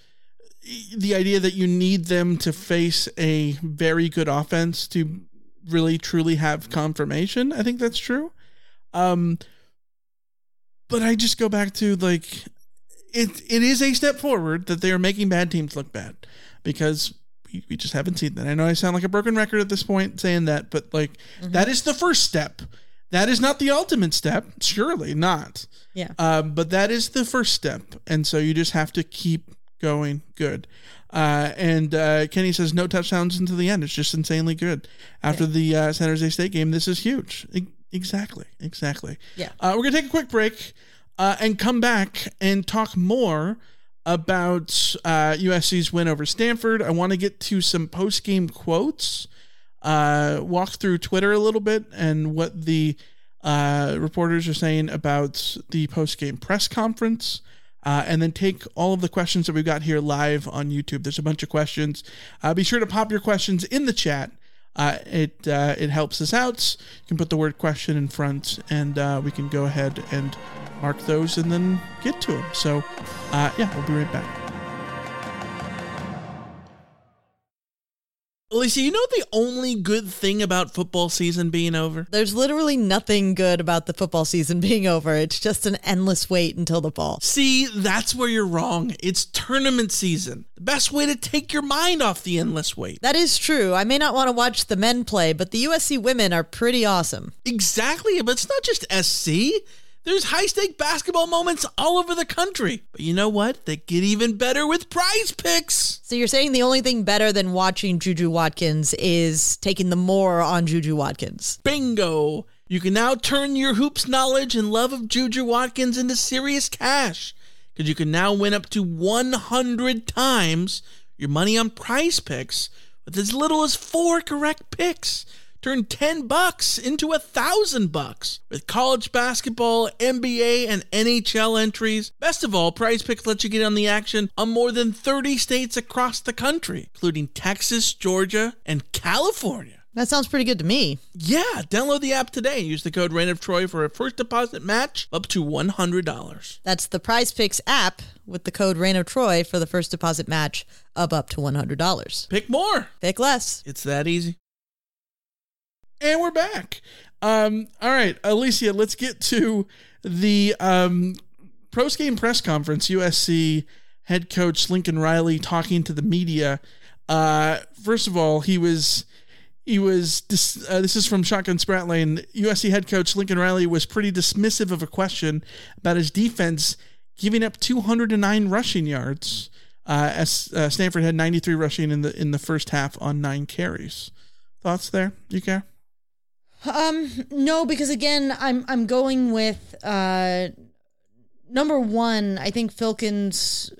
the idea that you need them to face a very good offense to really truly have confirmation, I think that's true. Um, but I just go back to like it. It is a step forward that they are making bad teams look bad because we, we just haven't seen that. I know I sound like a broken record at this point saying that, but like that is the first step. That is not the ultimate step, surely not. Yeah. Um, but that is the first step, and so you just have to keep going good. Uh, and uh, Kenny says no touchdowns into the end. It's just insanely good. After the uh, San Jose State game, this is huge. Exactly, exactly. Yeah. Uh, we're gonna take a quick break uh, and come back and talk more about uh, USC's win over Stanford. I want to get to some post game quotes, uh, walk through Twitter a little bit and what the uh, reporters are saying about the post game press conference. Uh, and then take all of the questions that we've got here live on YouTube. There's a bunch of questions. Uh, be sure to pop your questions in the chat. Uh, it uh, it helps us out. You can put the word question in front, and uh, we can go ahead and mark those and then get to them. So, uh, yeah, we'll be right back. Alicia, you know the only good thing about football season being over? There's literally nothing good about the football season being over. It's just an endless wait until the fall. See, that's where you're wrong. It's tournament season. The best way to take your mind off the endless wait. That is true. I may not want to watch the men play, but the USC women are pretty awesome. Exactly, but it's not just SC. There's high stake basketball moments all over the country. But you know what? They get even better with prize picks. So you're saying the only thing better than watching Juju Watkins is taking the more on Juju Watkins. Bingo! You can now turn your hoops knowledge and love of Juju Watkins into serious cash. Because you can now win up to 100 times your money on prize picks with as little as four correct picks. Turn 10 bucks into a thousand bucks with college basketball, NBA, and NHL entries. Best of all, Prize Picks lets you get on the action on more than 30 states across the country, including Texas, Georgia, and California. That sounds pretty good to me. Yeah, download the app today. And use the code Reign of Troy for a first deposit match up to $100. That's the Prize Picks app with the code Reign of Troy for the first deposit match of up to $100. Pick more. Pick less. It's that easy. And we're back. Um, all right, Alicia, let's get to the um, post game press conference. USC head coach Lincoln Riley talking to the media. Uh, first of all, he was he was dis- uh, this is from Shotgun Spratling. USC head coach Lincoln Riley was pretty dismissive of a question about his defense giving up 209 rushing yards. Uh, as uh, Stanford had 93 rushing in the in the first half on nine carries. Thoughts there? Do you care? Um, no, because again, I'm I'm going with uh, number one. I think Filkins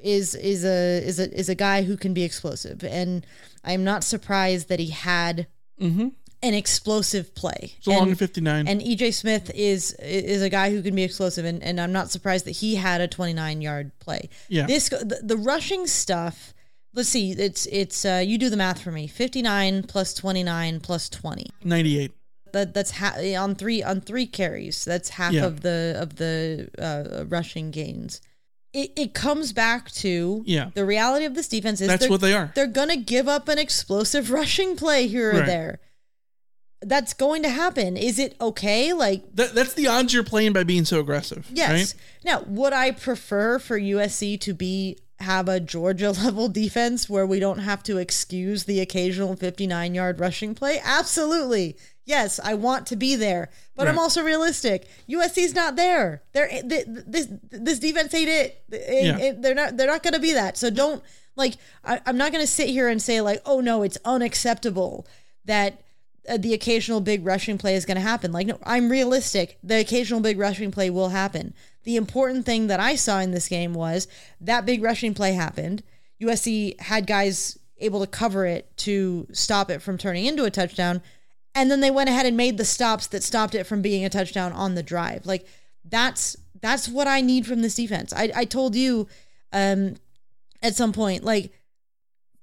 is is a is a is a guy who can be explosive, and I'm not surprised that he had mm-hmm. an explosive play. So long at 59. And EJ Smith is is a guy who can be explosive, and, and I'm not surprised that he had a 29 yard play. Yeah. This the, the rushing stuff. Let's see. It's it's uh, you do the math for me. 59 plus 29 plus 20. 98. That that's ha- on three on three carries. That's half Yeah. of the of the uh, rushing gains. It, it comes back to Yeah. the reality of this defense is That's they're- what they are. They're gonna give up an explosive rushing play here or Right. there. That's going to happen. Is it okay? Like That, that's the odds you're playing by being so aggressive. Yes. Right? Now, would I prefer for USC to be have a Georgia level defense where we don't have to excuse the occasional 59 yard rushing play? Absolutely. Yes, I want to be there, but I'm also realistic. USC's not there. They're eh, th- this this defense ain't it. It- eh, Yeah. it- they're not they're not going to be that. So don't like I, I'm not going to sit here and say like, oh no, it's unacceptable that uh, the occasional big rushing play is going to happen. Like, no, I'm realistic. The occasional big rushing play will happen. The important thing that I saw in this game was that big rushing play happened. USC had guys able to cover it to stop it from turning into a touchdown. And then they went ahead and made the stops that stopped it from being a touchdown on the drive. Like that's that's what I need from this defense. I, I told you um at some point, like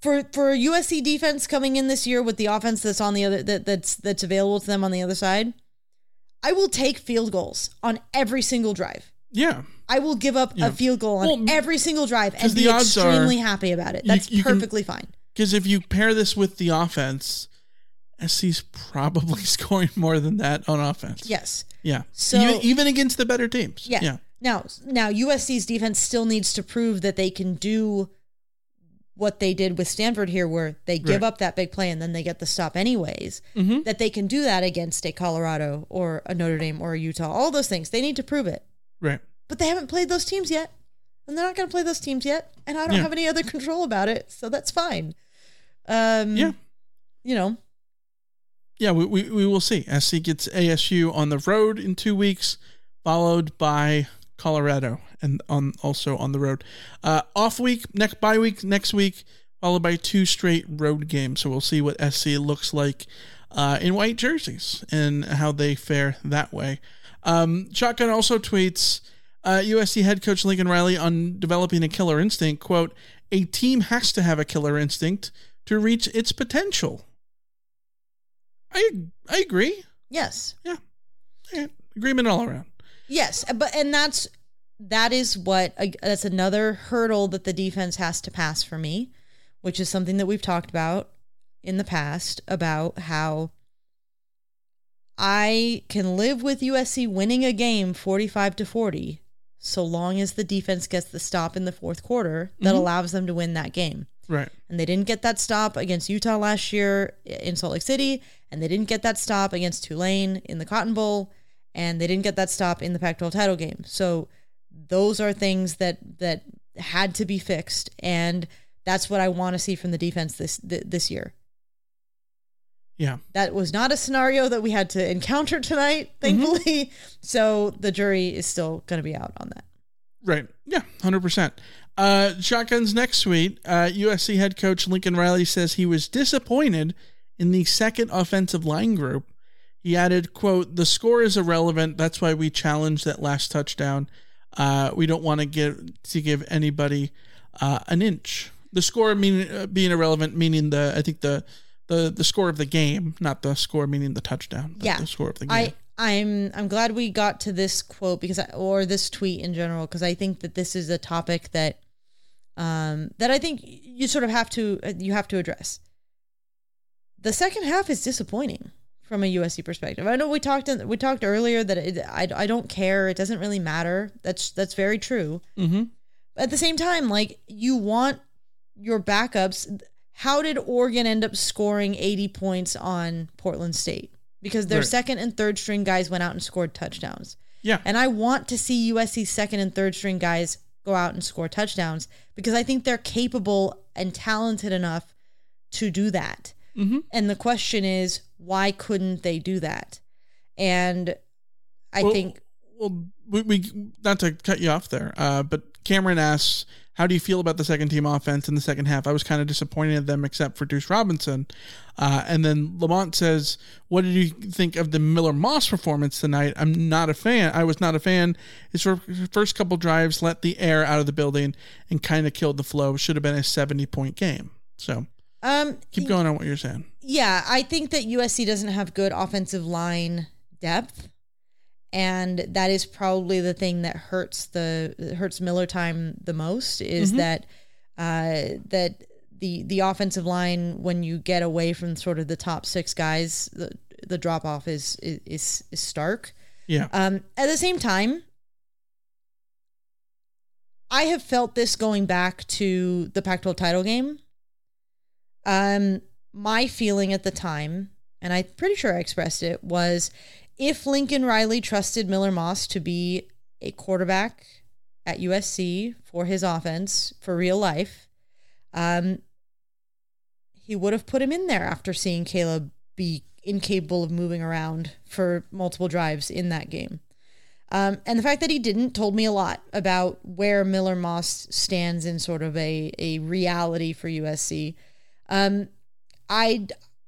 for for USC defense coming in this year with the offense that's on the other that, that's that's available to them on the other side, I will take field goals on every single drive. Yeah. I will give up Yeah. a field goal on Well, every single drive and be odds are extremely happy about it. That's you can- perfectly fine. Because if you pair this with the offense, SC's probably scoring more than that on offense. Yes. Yeah. So- even, even against the better teams. Yeah. Yeah. Now, now USC's defense still needs to prove that they can do what they did with Stanford here, where they give Right. up that big play and then they get the stop anyways. Mhm. That they can do that against a Colorado or a Notre Dame or a Utah. All those things they need to prove it, Right. but they haven't played those teams yet, and they're not going to play those teams yet. And I don't Yeah. have any other control about it, so that's fine. Um, Yeah. you know, Yeah, we, we, we will see. SC gets ASU on the road in two weeks, followed by Colorado, and on also on the road. Uh, off week, next bye week next week, followed by two straight road games. So we'll see what SC looks like uh, in white jerseys and how they fare that way. Um, Shotgun also tweets uh, USC head coach Lincoln Riley on developing a killer instinct. Quote: A team has to have a killer instinct to reach its potential. I I agree. yes, Yeah, agreement all around. Yes, but and that's that is what that's another hurdle that the defense has to pass for me, which is something that we've talked about in the past about how I can live with USC winning a game 45 to 40 so long as the defense gets the stop in the fourth quarter that Mhm. allows them to win that game. Right. And they didn't get that stop against Utah last year in Salt Lake City, and they didn't get that stop against Tulane in the Cotton Bowl. and they didn't get that stop in the Pac-12 title game. So those are things that that had to be fixed, and that's what I want to see from the defense this this year. Yeah. That was not a scenario that we had to encounter tonight, thankfully. So the jury is still going to be out on that. Right. Yeah, 100%. Uh, Shotgun's next tweet uh, USC head coach Lincoln Riley says he was disappointed in the second offensive line group. He added, quote, the score is irrelevant. That's why we challenged that last touchdown. Uh, we don't want to give to give anybody uh, an inch. The score meaning uh, being irrelevant, meaning the I think the the the score of the game, not the score meaning the touchdown. but yeah, the score of the game. I I'm I'm glad we got to this quote because I, or this tweet in general because I think that this is a topic that um that I think you sort of have to you have to address. The second half is disappointing from a USC perspective. I know we talked in, we talked earlier that it, I I don't care. It doesn't really matter. That's that's very true. mm-hmm. At the same time, like you want your backups. How did Oregon end up scoring 80 points on Portland State? Because their Right. second and third string guys went out and scored touchdowns. Yeah. And I want to see USC's second and third string guys go out and score touchdowns because I think they're capable and talented enough to do that. Mm-hmm. And the question is, why couldn't they do that? And I Well- think Well, we, we not to cut you off there, uh, but Cameron asks, "How do you feel about the second team offense in the second half?" I was kind of disappointed in them, except for Deuce Robinson. Uh, and then Lamont says, "What did you think of the Miller Moss performance tonight?" I'm not a fan. I was not a fan. His fir- first couple drives let the air out of the building and kind of killed the flow. Should have been a 70 point game. So um keep going on what you're saying. Yeah, I think that USC doesn't have good offensive line depth, and that is probably the thing that hurts the hurts Miller time the most. Is Mhm. that uh, that the the offensive line when you get away from sort of the top six guys, the the drop off is is is stark. Yeah. Um, at the same time, I have felt this going back to the Pac-12 title game. Um, my feeling at the time, and I'm pretty sure I expressed it, was if Lincoln Riley trusted Miller Moss to be a quarterback at USC for his offense for real life, um, he would have put him in there after seeing Caleb be incapable of moving around for multiple drives in that game. Um, and the fact that he didn't told me a lot about where Miller Moss stands in sort of a, a reality for USC. Um, I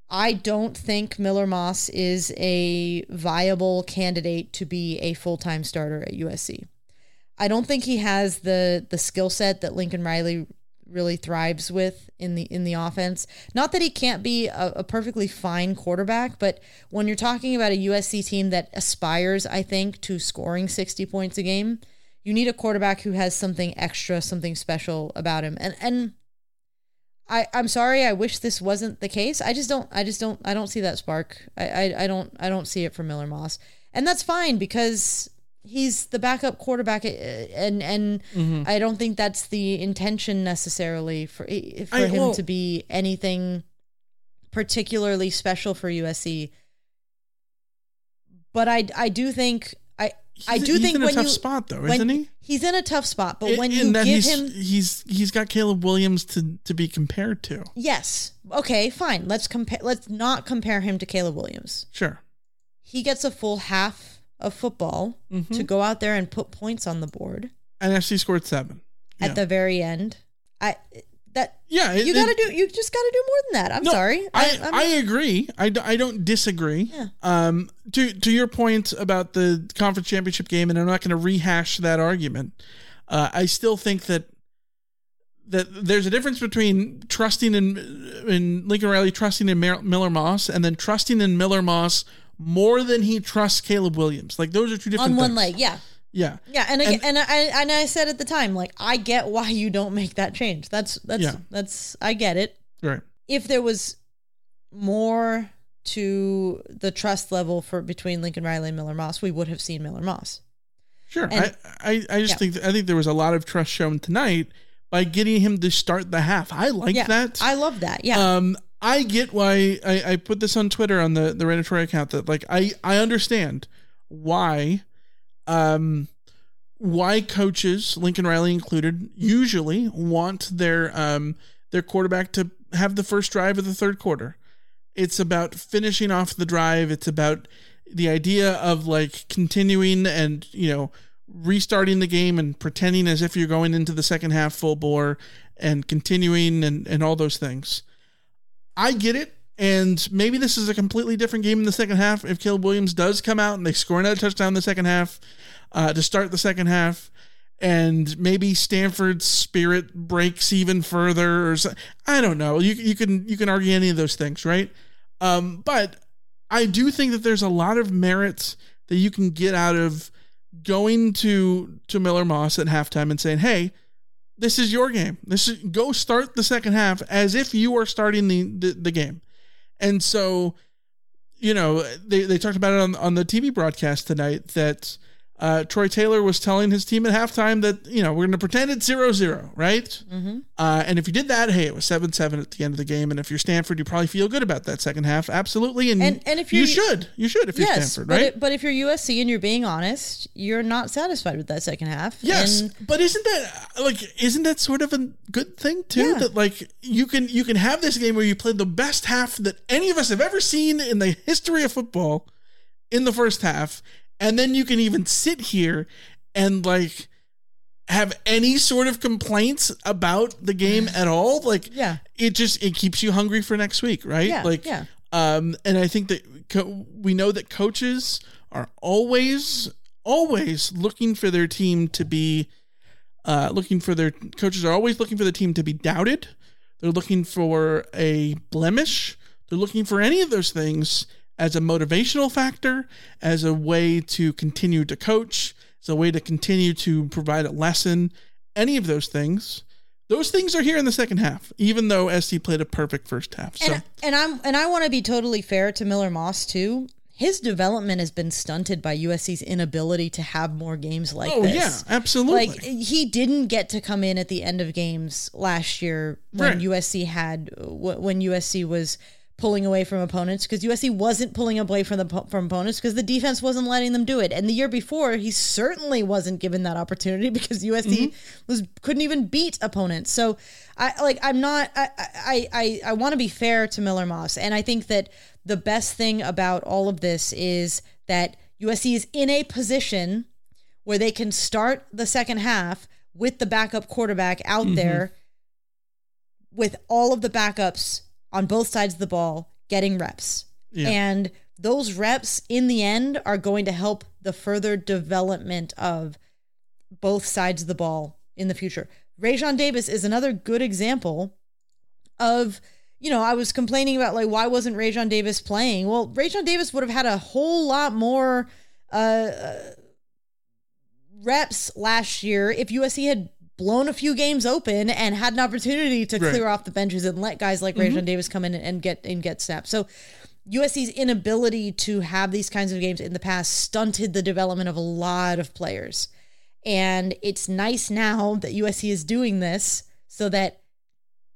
I don't think Miller Moss is a viable candidate to be a full time starter at USC. I don't think he has the the skill set that Lincoln Riley really thrives with in the in the offense. Not that he can't be a, a perfectly fine quarterback, but when you're talking about a USC team that aspires, I think, to scoring 60 points a game, you need a quarterback who has something extra, something special about him. And and I, I'm sorry. I wish this wasn't the case. I just don't. I just don't. I don't see that spark. I, I, I don't. I don't see it for Miller Moss, and that's fine because he's the backup quarterback, uh, and and Mhm. I don't think that's the intention necessarily for for I- him well- to be anything particularly special for USC. But I, I do think I. I He's- do he's think in a tough you spot, though, isn't he? He's in a tough spot, but In- when you give he's, him he's he's got Caleb Williams to to be compared to. Yes. Okay, fine. Let's compare let's not compare him to Caleb Williams. Sure. He gets a full half of football Mm-hmm. to go out there and put points on the board And actually scored seven. at Yeah. the very end. I that Yeah, it- you got to it- do you just got to do more than that. I'm No, sorry. I, I'm- I agree. I, I don't disagree. Yeah. Um, to to your point about the conference championship game, and I'm not going to rehash that argument. Uh, I still think that that there's a difference between trusting in in Lincoln Riley trusting in Mer- Miller Moss and then trusting in Miller Moss more than he trusts Caleb Williams. Like those are two different on one things. leg, yeah. Yeah. Yeah, and again, and, I and I said at the time like I get why you don't make that change. That's that's Yeah. that's I get it. Right. if there was more to the trust level for between Lincoln Riley and Miller Moss, we would have seen Miller Moss. Sure. And- I, I, I just Yeah. think I think there was a lot of trust shown tonight by getting him to start the half. I like yeah, that. I love that. Yeah. Um, I get why I, I put this on Twitter on the the Redditor account that like I I understand why um why coaches, Lincoln Riley included, usually want their um their quarterback to have the first drive of the third quarter. It's about finishing off the drive. It's about the idea of like continuing and, you know, restarting the game and pretending as if you're going into the second half full bore and continuing and, and all those things. I get it. And maybe this is a completely different game in the second half if Caleb Williams does come out and they score another touchdown in the second half uh, to start the second half. And maybe Stanford's spirit breaks even further, or so, I don't know. You you can you can argue any of those things, right? Um, but I do think that there's a lot of merit that you can get out of going to to Miller Moss at halftime and saying, "Hey, this is your game. This is go start the second half as if you are starting the the, the game." And so, you know, they they talked about it on on the TV broadcast tonight that uh, Troy Taylor was telling his team at halftime that, you know, we're going to pretend it's 0 0, right? Mm-hmm. Uh, and if you did that, hey, it was 7 7 at the end of the game. And if you're Stanford, you probably feel good about that second half. Absolutely. And, And- and if you should, you should if you're yes, Stanford, but right? it- but if you're USC and you're being honest, you're not satisfied with that second half. Yes, And but isn't that like isn't that sort of a good thing too? Yeah. That like you can you can have this game where you play the best half that any of us have ever seen in the history of football in the first half, and then you can even sit here and like have any sort of complaints about the game at all. Like Yeah. it just it keeps you hungry for next week, right? Yeah, like yeah. um, and I think that co- we know that coaches are always, always looking for their team to be, uh, looking for their coaches are always looking for the team to be doubted. They're looking for a blemish. They're looking for any of those things as a motivational factor, as a way to continue to coach, as a way to continue to provide a lesson. Any of those things. Those things are here in the second half, even though SC played a perfect first half. So and, and I'm and I want to be totally fair to Miller Moss too. His development has been stunted by USC's inability to have more games like Oh, this. yeah, absolutely. Like he didn't get to come in at the end of games last year when Right. USC had when USC was pulling away from opponents because USC wasn't pulling away from the from opponents because the defense wasn't letting them do it. And the year before, he certainly wasn't given that opportunity because USC was couldn't even beat opponents. So I like I'm not I I I, I want to be fair to Miller Moss, and I think that the best thing about all of this is that USC is in a position where they can start the second half with the backup quarterback out Mm-hmm. there with all of the backups on both sides of the ball getting reps. Yeah. And those reps in the end are going to help the further development of both sides of the ball in the future. Raesjon Davis is another good example of, you know, I was complaining about like why wasn't Raesjon Davis playing? Well, Raesjon Davis would have had a whole lot more uh, uh reps last year if USC had blown a few games open and had an opportunity to Right. clear off the benches and let guys like. Raesjon Davis come in and, get and get snaps. So USC's inability to have these kinds of games in the past stunted the development of a lot of players. And it's nice now that USC is doing this so that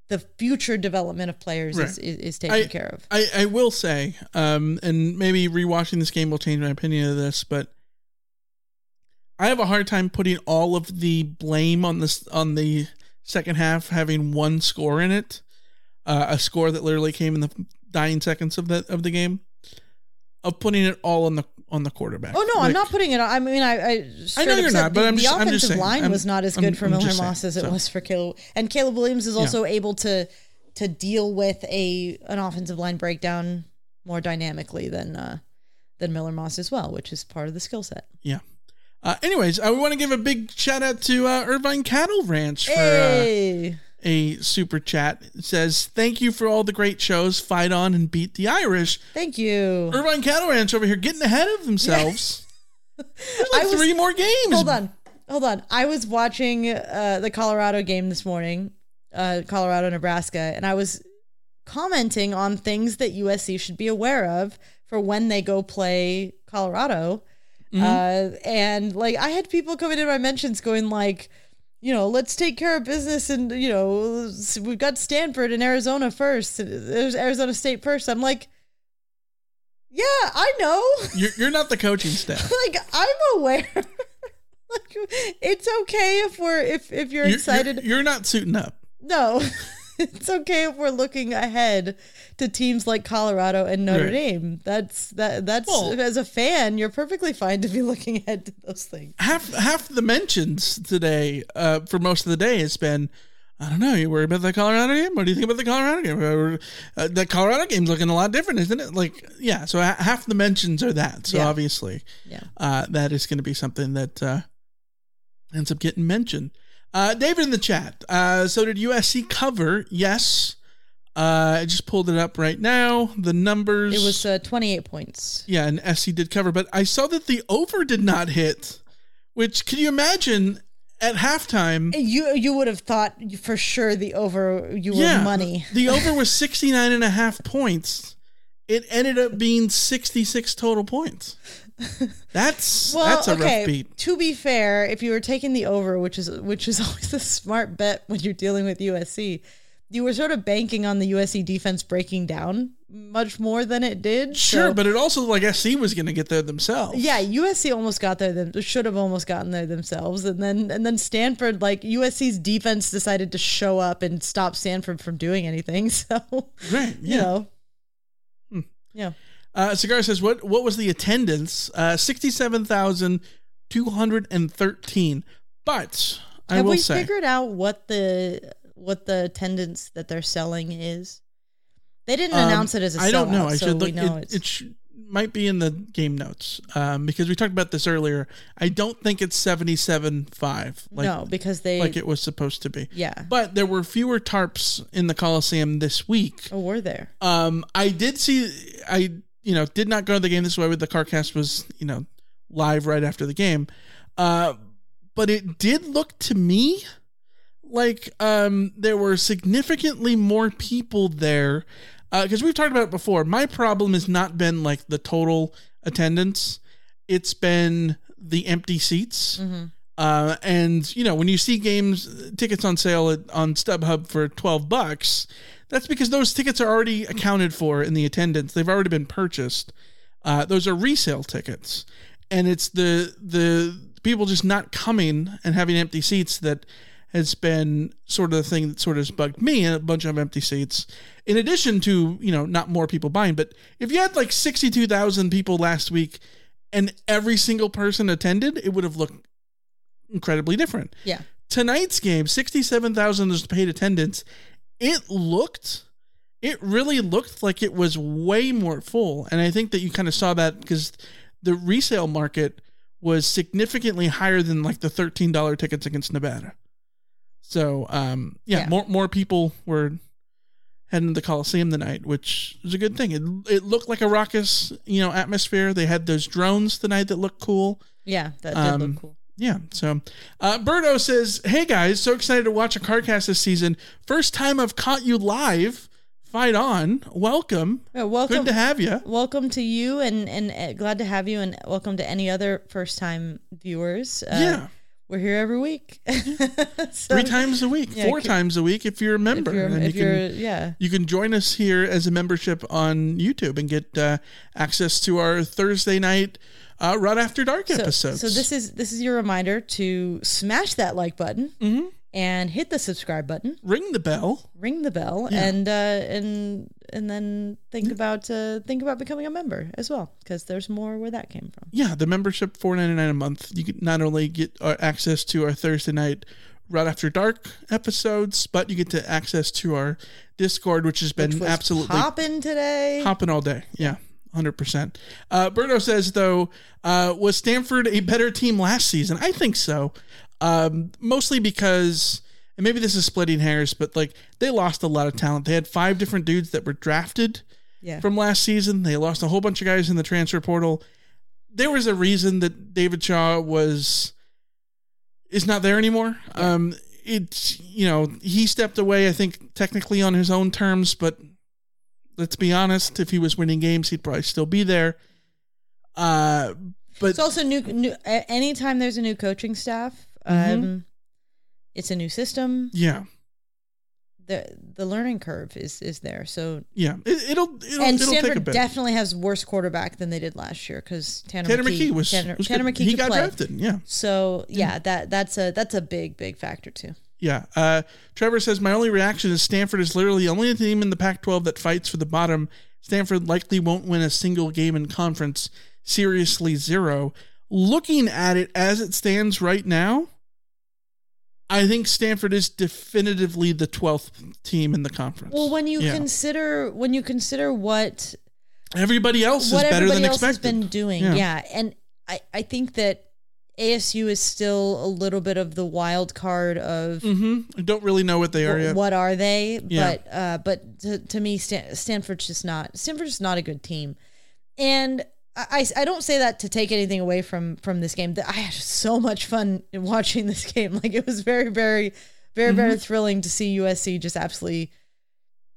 the future development of players is, is, is taken I, care of. I, I will say, um, and maybe rewatching this game will change my opinion of this, but I have a hard time putting all of the blame on this on the second half having one score in it, uh, a score that literally came in the dying seconds of the of the game, of putting it all on the on the quarterback. Oh no, I'm not putting it. on. I mean, I I, I know you're not, but the, I'm the just- I'm offensive just saying. line I'm- was not as I'm- good for Miller Moss as it so. was for Caleb. And Caleb Williams is Yeah. also able to to deal with a an offensive line breakdown more dynamically than uh, than Miller Moss as well, which is part of the skill set. Yeah. Uh, anyways, I want to give a big shout out to uh, Irvine Cattle Ranch for uh, a super chat. It says, Thank you for all the great shows. Fight on and beat the Irish. thank you. Irvine Cattle Ranch over here getting ahead of themselves. Like was- three more games. Hold on, hold on. I was watching uh, the Colorado game this morning, uh, Colorado Nebraska, and I was commenting on things that USC should be aware of for when they go play Colorado. Uh, and like I had people coming in my mentions going like, you know, let's take care of business, and you know, we've got Stanford and Arizona first. There's Arizona State first. I'm like, Yeah, I know. You're you're not the coaching staff. like I'm aware. like it's okay if we're if if you're, You're- excited. You're, you're not suiting up. no, it's okay if we're looking ahead to teams like Colorado and Notre Right. Dame. That's that that's Well- as a fan, you're perfectly fine to be looking ahead to those things. Half half the mentions today uh, for most of the day has been. I don't know. You worried about the Colorado game? What do you think about the Colorado game? Uh, the Colorado game's looking a lot different, isn't it? Like, yeah. So ha- half the mentions are that. So Yeah. obviously, Yeah. uh, that is going to be something that uh, ends up getting mentioned. Uh, David in the chat. Uh, so did USC cover? Yes. Uh, I just pulled it up right now. The numbers. It was uh, 28 points. Yeah, and SC did cover, but I saw that the over did not hit. Which can you imagine at halftime? You you would have thought for sure the over you were yeah, money. the over was 69 and a half points. It ended up being 66 total points. That's Well, that's a okay. rough beat. To be fair, if you were taking the over, which is which is always a smart bet when you're dealing with USC, you were sort of banking on the USC defense breaking down much more than it did. Sure, so- but it also like SC was going to get there themselves. yeah, USC almost got there. Them should have almost gotten there themselves, and then and then Stanford, like USC's defense, decided to show up and stop Stanford from doing anything. So Right. you know, Hmm. yeah. Uh, Cigar says, "What what was the attendance? Uh, Sixty-seven thousand two hundred and thirteen. But I Have will we say, figured out what the what the attendance that they're selling is? They didn't um, announce it as a I don't know. I so should look. know It, it sh- might be in the game notes um, because we talked about this earlier. I don't think it's seventy-seven five. Like, no because they like it was supposed to be. yeah. But there were fewer tarps in the Coliseum this week. Oh, were there? Um, I did see. I you know did not go to the game this way. But the CarCast was you know live right after the game. Uh, but it did look to me like um there were significantly more people there Uh because we've talked about it before. My problem has not been like the total attendance; it's been the empty seats. Mm-hmm. Uh, and you know when you see games tickets on sale at, on StubHub for twelve bucks, that's because those tickets are already accounted for in the attendance. They've already been purchased. Uh, those are resale tickets, and it's the the people just not coming and having empty seats that has been sort of the thing that sort of has bugged me and a bunch of empty seats. In addition to you know not more people buying, but if you had like sixty two thousand people last week and every single person attended, it would have looked incredibly different. Yeah. Tonight's game, 67,000 is paid attendance. It looked, it really looked like it was way more full. And I think that you kind of saw that because the resale market was significantly higher than like the $13 tickets against Nevada. So, um, yeah, Yeah. more, more people were heading to the Coliseum tonight, which is a good thing. It, it looked like a raucous, you know, atmosphere. They had those drones tonight that looked cool. Yeah, that did Um, look cool. Yeah. So, uh, Birdo says, "Hey guys, so excited to watch a Carcast this season. First time I've caught you live. Fight on. Welcome. Yeah, welcome. Good to have you. Welcome to you, and and uh, glad to have you, and welcome to any other first time viewers. Uh, Yeah. we're here every week. So- Three times a week, Yeah, four times a week if you're a member. If you're, And if you can, yeah, you can join us here as a membership on YouTube and get uh, access to our Thursday night uh, Run after dark so, episodes. So this is this is your reminder to smash that like button Mm-hmm. and hit the subscribe button, ring the bell. ring the bell, Yeah. and uh, and and then think about uh, think about becoming a member as well because there's more where that came from. Yeah, the membership four ninety nine a month. You can not only get uh, access to our Thursday night right after dark episodes, but you get to access to our Discord, which has been Which absolutely popping today. hopping all day. Yeah, hundred percent. Uh, Berto says though, uh, was Stanford a better team last season? I think so, um, mostly because. And maybe this is splitting hairs, but like they lost a lot of talent. They had five different dudes that were drafted Yeah. from last season. They lost a whole bunch of guys in the transfer portal. There was a reason that David Shaw was is not there anymore. Um, it's you know he stepped away. I think technically on his own terms, but let's be honest, if he was winning games, he'd probably still be there. Uh, but it's also new. new anytime there's a new coaching staff, um, Mhm. it's a new system. yeah, the the learning curve is is there. So Yeah, it, it'll it'll, and it'll take a Stanford bit. definitely has worse quarterback than they did last year because Tanner, Tanner McKee, McKee was- Tanner, was Tanner. McKee He got play. drafted, yeah. So yeah, that that's a that's a big big factor too. Yeah. Uh, Trevor says, My only reaction is Stanford is literally the only team in the Pac 12 that fights for the bottom. Stanford likely won't win a single game in conference. Seriously, zero. Looking at it as it stands right now, I think Stanford is definitively the 12th team in the conference. Well, when you Yeah. consider when you consider what everybody else is better than else expected. has been doing, Yeah. yeah. and I I think that ASU is still a little bit of the wild card of hmm I don't really know what they are yet. what are they, Yeah. but uh, but to, to me, Stan- Stanford's just not Stanford's just not a good team, and. I, I don't say that to take anything away from from this game. I had so much fun watching this game. Like it was very, very, very, very Mhm. thrilling to see USC just absolutely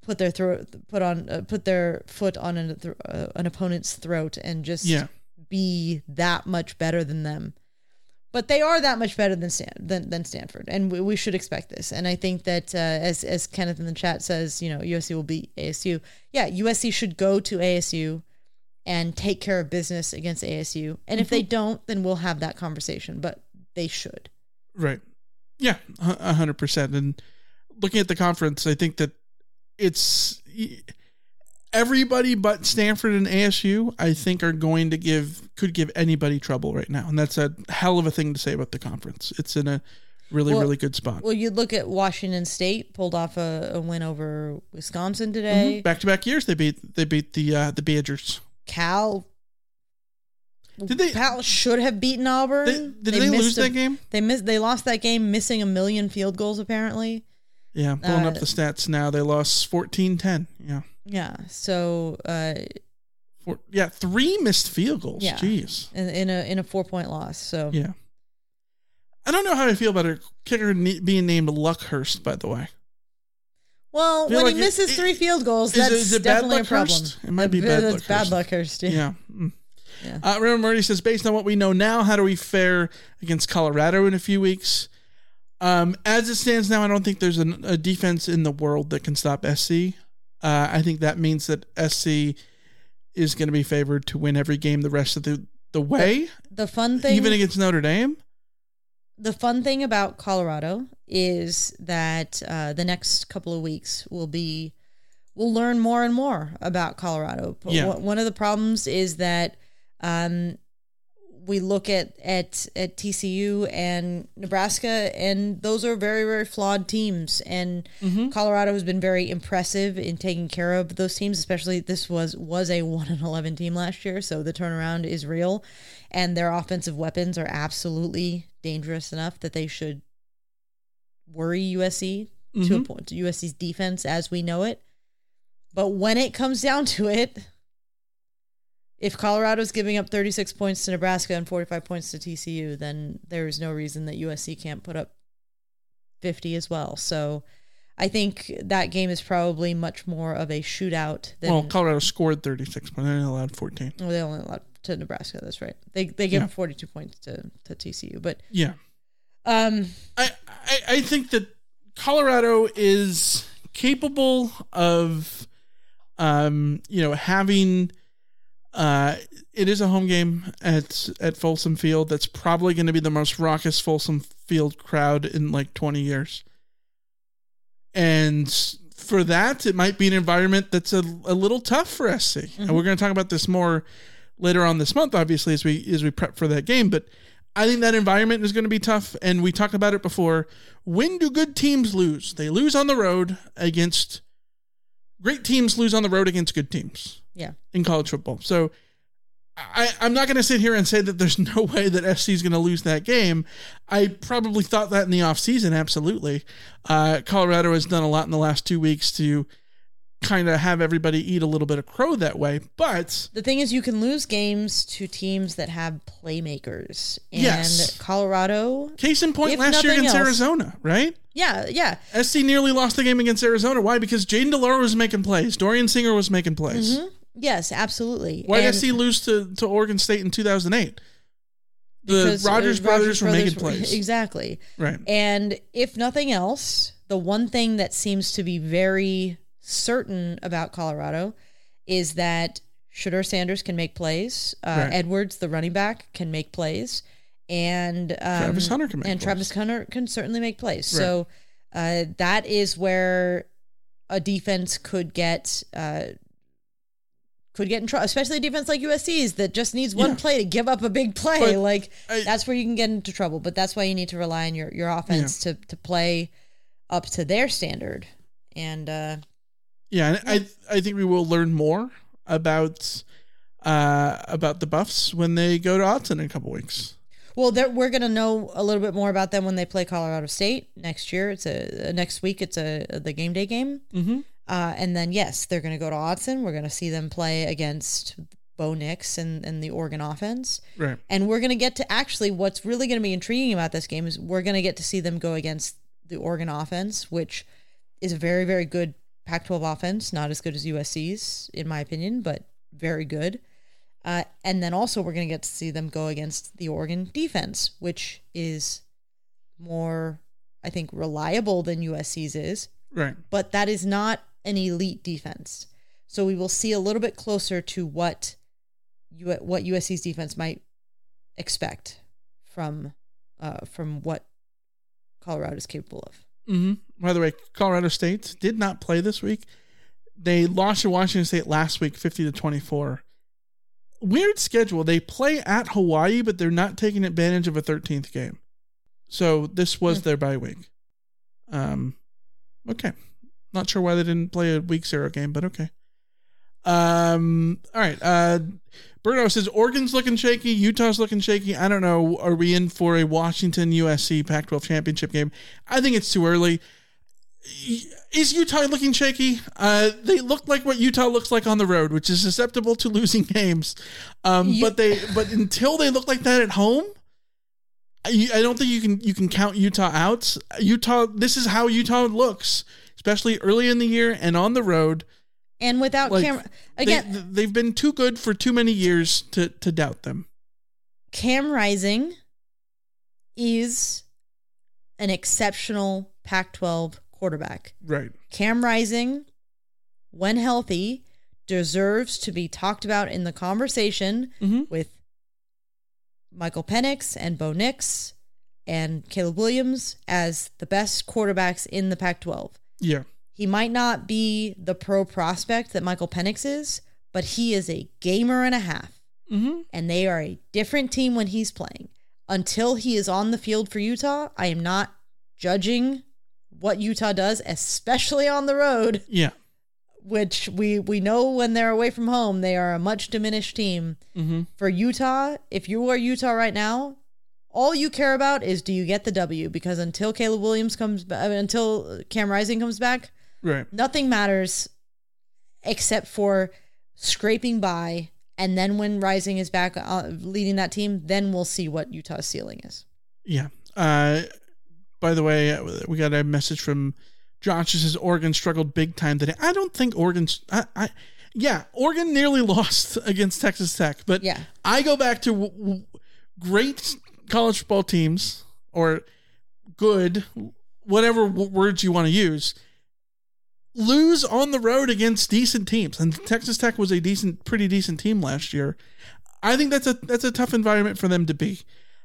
put their throat, put on, uh, put their foot on an, uh, an opponent's throat and just Yeah. be that much better than them. But they are that much better than Stan than, than Stanford, and we, we should expect this. And I think that uh, as as Kenneth in the chat says, you know, USC will beat ASU. Yeah, USC should go to ASU and take care of business against ASU. And if they don't, then we'll have that conversation. But they should. Right. Yeah, hundred percent. And looking at the conference, I think that it's everybody but Stanford and ASU. I think are going to give could give anybody trouble right now, and that's a hell of a thing to say about the conference. It's in a really Well- really good spot. Well, you look at Washington State pulled off a, a win over Wisconsin today. Back to back years, they beat they beat the uh, the Badgers. Cal. Did they? Cal should have beaten Auburn. They- did they missed lose a- that game? They missed. They lost that game, missing a million field goals. Apparently. Yeah, pulling up Uh, the stats now. They lost 14-10. Yeah. Yeah. So. Uh, Four, yeah, three missed field goals. yeah. Jeez. In, in a in a four point loss. So. Yeah. I don't know how I feel about a kicker being named Luckhurst, by the way. Well, when like he misses it- three field goals, that's is definitely a problem. It might be bad luck bad Hurst. luck Hurst. Yeah. Yeah. Mm. Yeah. Uh, Murray says, based on what we know now, how do we fare against Colorado in a few weeks? Um, as it stands now, I don't think there's an, a defense in the world that can stop SC. Uh, I think that means that SC is going to be favored to win every game the rest of the, the way, The fun thing, even against Notre Dame. the fun thing about Colorado is that uh, the next couple of weeks will be we'll learn more and more about Colorado. But Yeah. one- One of the problems is that um, we look at, at at TCU and Nebraska, and those are very very flawed teams. And mm-hmm. Colorado has been very impressive in taking care of those teams. Especially this was was a one and eleven team last year, so the turnaround is real, and their offensive weapons are absolutely dangerous enough that they should worry USC to mm-hmm. a point USC's defense as we know it. But when it comes down to it, if Colorado's giving up 36 points to Nebraska and 45 points to TCU, then there is no reason that USC can't put up 50 as well. So I think that game is probably much more of a shootout than well, Colorado scored 36, but they only allowed 14. well, they only allowed to Nebraska. That's right. They they gave Yeah. up 42 points to, to TCU, but Yeah. um, I, I, I think that Colorado is capable of, um, you know, having. Uh, it is a home game at at Folsom Field. That's probably going to be the most raucous Folsom Field crowd in like twenty years. And for that, it might be an environment that's a, a little tough for SC. And we're going to talk about this more later on this month, obviously, as we as we prep for that game. But I think that environment is going to be tough, and we talked about it before. When do good teams lose? They lose on the road against great teams. Lose on the road against good teams yeah. in college football. So I, I'm not going to sit here and say that there's no way that SC is going to lose that game. I probably thought that in the offseason, absolutely. Uh, Colorado has done a lot in the last two weeks to kind of have everybody eat a little bit of crow that way. But The thing is, you can lose games to teams that have playmakers. And Yes. Colorado. case in point, last year against else- Arizona, right? Yeah, yeah. SC nearly lost the game against Arizona. Why? Because Jayden de Laura was making plays. Dorian Singer was making plays. Mhm. Yes, absolutely. Why did And- SC lose to, to Oregon State in 2008? The uh, Rodgers brothers were making plays. Exactly. Right. And if nothing else, the one thing that seems to be very certain about Colorado is that Shedeur Sanders can make plays. Uh, Right. Edwards, the running back, can make plays, and um, Travis Hunter can make and plays. Travis Hunter can certainly make plays. Right. So uh, that is where a defense could get. Uh, could get in trouble, especially a defense like USC's that just needs one Yeah. play to give up a big play. But like I- that's where you can get into trouble. But that's why you need to rely on your your offense to to play up to their standard. And uh, Yeah, and I I think we will learn more about uh about the Buffs when they go to Autzen in a couple weeks. well, we're gonna know a little bit more about them when they play Colorado State next year. It's a next week. It's a the game day game. Mm-hmm. Uh, and then yes, they're gonna go to Autzen. We're gonna see them play against Bo Nix and and the Oregon offense. Right. And we're going to get to actually what's really going to be intriguing about this game is we're going to get to see them go against the Oregon offense, which is a very, very good Pac 12 offense. Not as good as USC's, in my opinion, but very good. Uh, and then also, we're going to get to see them go against the Oregon defense, which is more, I think, reliable than USC's is Right. but that is not an elite defense. So we will see a little bit closer to what you what USC's defense might expect from uh, from what Colorado is capable of. Mm-hmm. By the way, Colorado State did not play this week. They lost to Washington State last week, fifty to twenty-four. Weird schedule. They play at Hawaii, but they're not taking advantage of a thirteenth game. So this was Hmm. their bye week. Um, okay. Not sure why they didn't play a week zero game, but okay. Um, all right. Uh, Bruno says Oregon's looking shaky, Utah's looking shaky. I don't know. Are we in for a Washington USC Pac 12 championship game? I think it's too early. Is Utah looking shaky? Uh, they look like what Utah looks like on the road, which is susceptible to losing games. Um, You- but they, but until they look like that at home, I, I don't think you can you can count Utah out. Utah, this is how Utah looks, especially early in the year and on the road. And without Like, Cam they- again, they've been too good for too many years to to doubt them. Cam Rising is an exceptional Pac-12 quarterback. Right. Cam Rising, when healthy, deserves to be talked about in the conversation Mhm. with Michael Penix and Bo Nix and Caleb Williams as the best quarterbacks in the Pac 12. Yeah. He might not be the pro prospect that Michael Penix is, but he is a gamer and a half. Mm-hmm. And they are a different team when he's playing. Until he is on the field for Utah, I am not judging what Utah does, especially on the road Yeah. which we we know when they're away from home they are a much diminished team Mm-hmm. for utah if you are utah right now all you care about is do you get the w because until caleb williams comes back until cam rising comes back Right. nothing matters except for scraping by and then when rising is back uh, leading that team then we'll see what utah's ceiling is Yeah. Uh, by the way, we got a message from Josh. Says Oregon struggled big time today. I don't think Oregon's. I, I yeah, Oregon nearly lost against Texas Tech, but Yeah. I go back to w- w- great college football teams or good, whatever words you want to use. Lose on the road against decent teams, and Texas Tech was a decent, pretty decent team last year. I think that's a that's a tough environment for them to be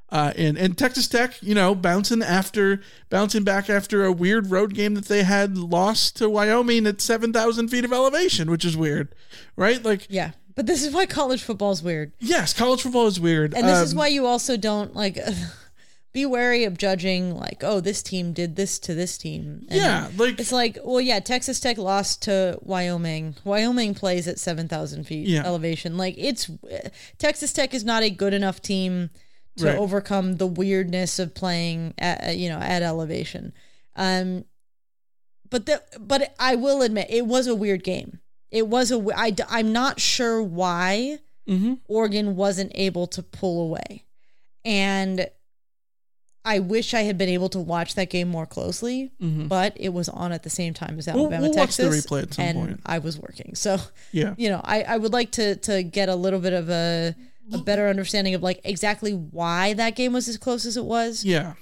uh, in. And Texas Tech, you know, bouncing after bouncing back after a weird road game that they had lost to Wyoming at seven thousand feet of elevation, which is weird, right? Like, yeah but this is why college football is weird yes, college football is weird, And this is Um, why you also don't like be wary of judging like, oh, this team did this to this team. And Yeah, like- it's like, well, yeah, Texas Tech lost to Wyoming. Wyoming plays at seven thousand feet Yeah. elevation. Like it's Texas Tech is not a good enough team to Right. overcome the weirdness of playing at you know at elevation. Um, but the but I will admit it was a weird game. It was a I I'm not sure why Mm-hmm. Oregon wasn't able to pull away. And I wish I had been able to watch that game more closely, Mhm. but it was on at the same time as We'll- Alabama, we'll watch the Texas. replay at some and point. I was working. So, Yeah. you know, I, I would like to to get a little bit of a a better understanding of like exactly why that game was as close as it was. yeah,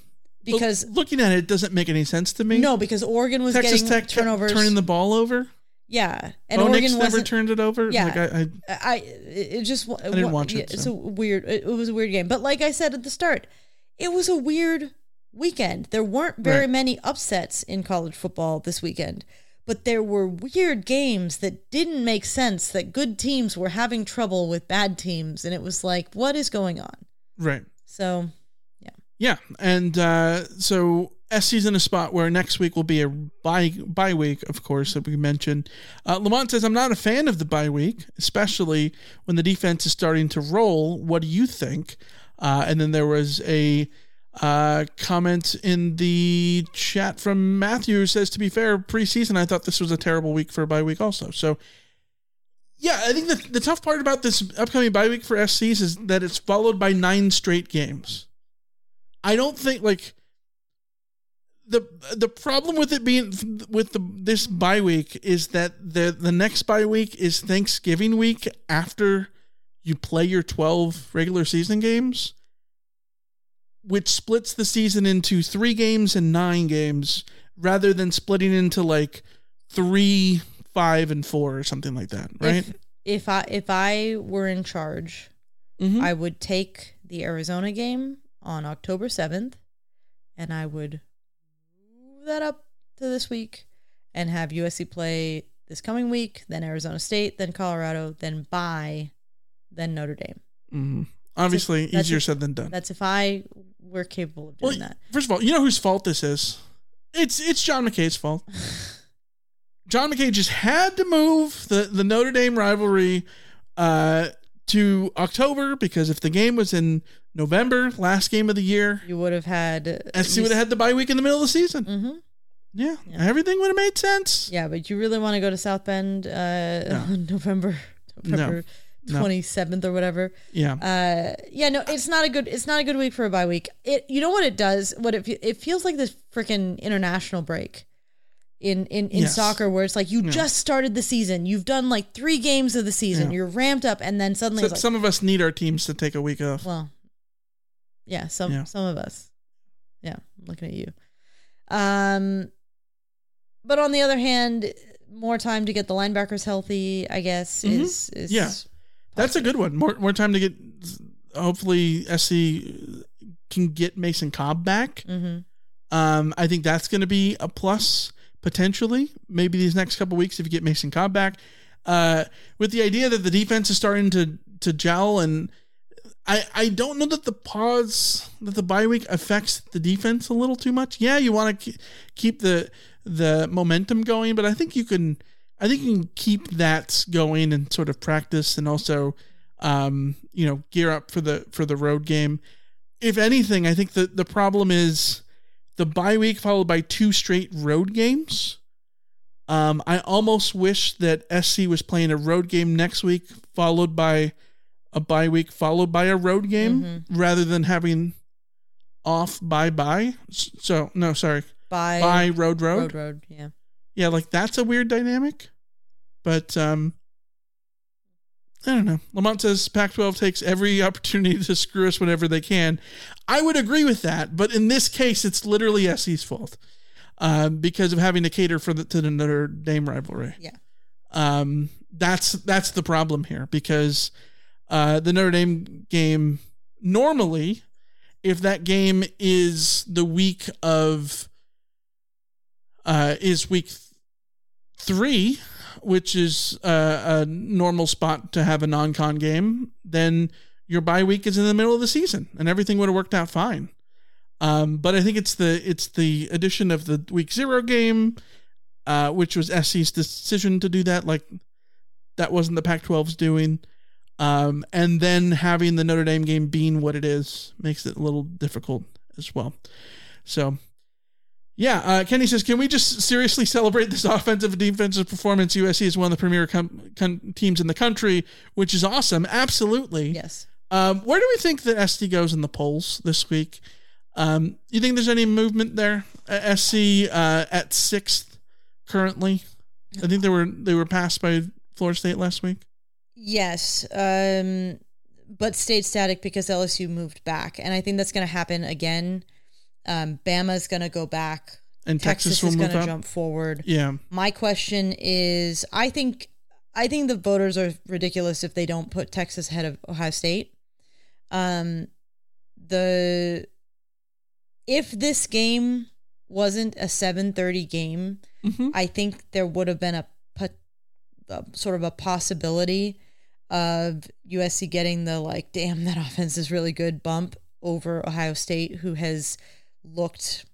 because looking at it, it doesn't make any sense to me. no, because Oregon was Texas getting Tech turnovers. turning the ball over. Yeah, and Bo Oregon never turned it over. Yeah, Like, I, I, I it just I didn't watch it, It's so. a weird. It, it was a weird game, but like I said at the start, it was a weird weekend. There weren't very Right. many upsets in college football this weekend, but there were weird games that didn't make sense. That good teams were having trouble with bad teams, and it was like, what is going on? right. So yeah. Yeah, and uh, so SC's in a spot where next week will be a bye bye week, of course, that we mentioned. Uh, Lamont says, "I'm not a fan of the bye week, especially when the defense is starting to roll. What do you think?" Uh, and then there was a uh, comment in the chat from Matthew who says, "To be fair, preseason, I thought this was a terrible week for a bye week, also." So. Yeah, I think the, the tough part about this upcoming bye week for SCs is that it's followed by nine straight games. I don't think like the the problem with it being with the this bye week is that the the next bye week is Thanksgiving week after you play your 12 regular season games which splits the season into 3 games and 9 games rather than splitting into like 3 5 and 4 or something like that, right? if if I if I were in charge, Mhm. I would take the Arizona game on October seventh, and I would move that up to this week, and have USC play this coming week, then Arizona State, then Colorado, then by, then Notre Dame. Mhm. Obviously, That's easier if- said than done. That's if I were capable of doing that. First of all, you know whose fault this is? It's it's John McKay's fault. John McKay just had to move the, the Notre Dame rivalry uh, to October because if the game was in November, last game of the year, You would have had SC would have had the bye week in the middle of the season. hmm Yeah, everything would have made sense. Yeah, but you really want to go to South Bend uh, on November November No. twenty seventh or whatever. Yeah. Uh, yeah, no, it's not a good. It's not a good week for a bye week. It. You know what it does? What it it feels like this freaking international break. In in in Yes. soccer, where it's like you Yeah. just started the season, you've done like three games of the season, Yeah. you're ramped up, and then suddenly So- like, some of us need our teams to take a week off. well, yeah, some Yeah. some of us. Yeah, I'm looking at you. Um, but on the other hand, more time to get the linebackers healthy, I guess, Mhm. is is yeah, that's a good one. More more time to get. Hopefully, SC can get Mason Cobb back. Mhm. Um, I think that's going to be a plus potentially. Maybe these next couple weeks if you get Mason Cobb back, uh, with the idea that the defense is starting to to gel, and I I don't know that the pause that the bye week affects the defense a little too much. Yeah, you want to keep the the momentum going, but I think you can. I think you can keep that going and sort of practice, and also, um, you know, gear up for the for the road game. If anything, I think the the problem is the bye week followed by two straight road games. Um, I almost wish that SC was playing a road game next week, followed by a bye week, followed by a road game, Mhm. rather than having off bye bye. So no, sorry, Bye. bye road road. road, road. Yeah. Yeah, like that's a weird dynamic. But um I don't know. Lamont says Pac 12 takes every opportunity to screw us whenever they can. I would agree with that, but in this case, it's literally SC's fault um, because of having to cater for the, to the Notre Dame rivalry. Yeah. Um, that's that's the problem here because uh, the Notre Dame game normally, if that game is the week of uh, is week th- three, which is uh, a normal spot to have a non-con game, then your bye week is in the middle of the season, and everything would have worked out fine. Um, but I think it's the it's the addition of the week zero game, uh, which was SC's decision to do that. Like that wasn't the Pac-12's doing. Um, and then having the Notre Dame game being what it is makes it a little difficult as well. So, yeah, uh, Kenny says, can we just seriously celebrate this offensive and defensive performance? USC is one of the premier com- com- teams in the country, which is awesome. Absolutely. Yes. Um, where do we think that SD goes in the polls this week? Um, you think there's any movement there? Uh, SC uh, at sixth currently. I think they were they were passed by Florida State last week. Yes, um, but stayed static because LSU moved back, and I think that's going to happen again. Um, Bama's going to go back. And Texas will is going to jump forward. Yeah. My question is, I think, I think the voters are ridiculous if they don't put Texas ahead of Ohio State. Um, the if this game wasn't a seven thirty game, Mm-hmm. I think there would have been a, a sort of a possibility of USC getting the like, damn, that offense is really good bump over Ohio State, who has looked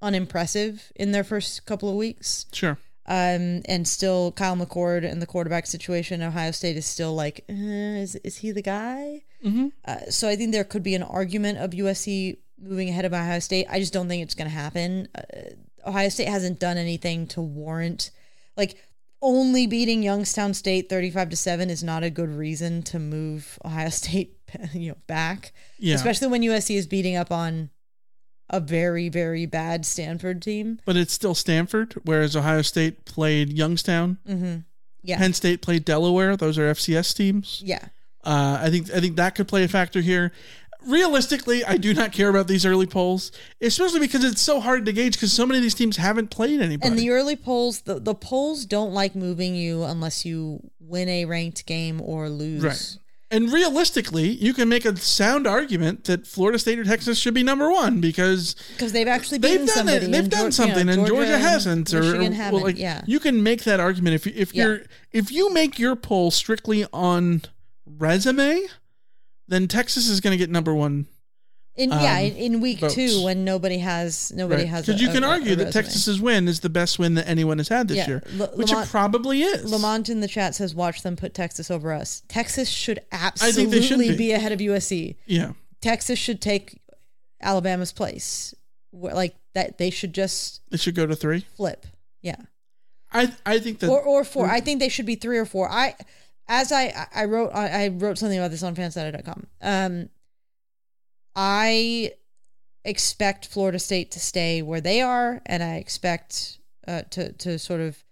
unimpressive in their first couple of weeks. Sure. Um, and still Kyle McCord and the quarterback situation in Ohio State is still like, uh, is is he the guy? Mm-hmm. Uh, so I think there could be an argument of USC moving ahead of Ohio State. I just don't think it's going to happen. Uh, Ohio State hasn't done anything to warrant like only beating Youngstown State 35 to 7 is not a good reason to move Ohio State you know back. Yeah. Especially when USC is beating up on a very very bad Stanford team. But it's still Stanford, whereas Ohio State played Youngstown. mm-hmm. Yeah. Penn State played Delaware. Those are FCS teams. Yeah. Uh, I think I think that could play a factor here. Realistically, I do not care about these early polls, especially because it's so hard to gauge because so many of these teams haven't played anybody. And the early polls, the, the polls don't like moving you unless you win a ranked game or lose. Right. And realistically, you can make a sound argument that Florida State or Texas should be number one because Because they've actually they've done somebody. it. They've and done something, you know, and Georgia, hasn't. Or, or- haven't. well, like, yeah. you can make that argument if you, if Yeah. you're if you make your poll strictly on resume, then Texas is going to get number one. In yeah, um, in, in week votes. two when nobody has nobody has because a- you can a- a argue that. Texas's win is the best win that anyone has had this Yeah, year, L- which Lamont- it probably is. Lamont in the chat says, "Watch them put Texas over us. Texas should I think they absolutely should be. be. ahead of USC. Yeah. Texas should take Alabama's place. Like that, they should just It should go to three. flip. Yeah, I I think that or or four. I think they should be three or four. I as I I wrote I I wrote something about this on fansided.com. Um, I expect Florida State to stay where they are, and I expect uh, to to sort of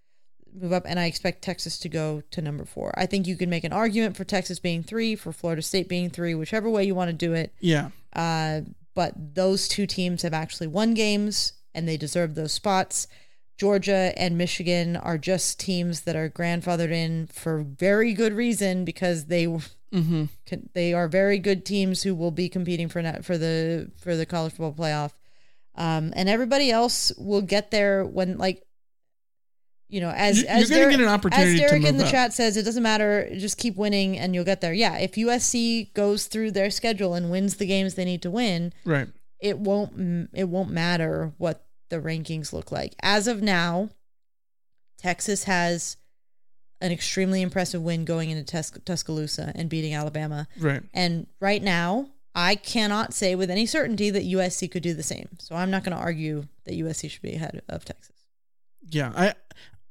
move up, and I expect Texas to go to number four. I think you can make an argument for Texas being three, for Florida State being three, whichever way you want to do it. yeah. Uh, but those two teams have actually won games, and they deserve those spots. Georgia and Michigan are just teams that are grandfathered in for very good reason because they Mm-hmm. can, they are very good teams who will be competing for net, for the for the college football playoff. Um, and everybody else will get there when like you know as You- as Derek, get an opportunity as Derek in the up. chat says it doesn't matter just keep winning and you'll get there. Yeah, if USC goes through their schedule and wins the games they need to win, Right. it won't it won't matter what the rankings look like. As of now, Texas has an extremely impressive win going into Tus- Tuscaloosa and beating Alabama. Right. And right now, I cannot say with any certainty that USC could do the same. So I'm not going to argue that USC should be ahead of Texas. Yeah, I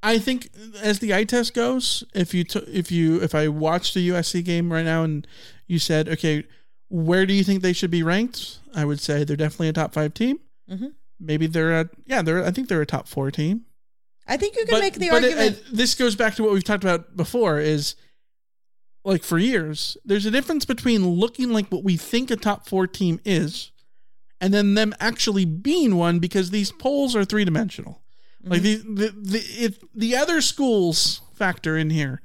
I think as the eye test goes, if you t- if you if I watched a USC game right now and you said, okay, where do you think they should be ranked? I would say they're definitely a top five team. Mhm. Maybe they're a yeah, they're I think they're a top four team. I think you can make the but it- argument. it- this goes back to what we've talked about before. Is like for years, there's a difference between looking like what we think a top four team is, and then them actually being one because these polls are three dimensional. Like the the the it, the other schools factor in here,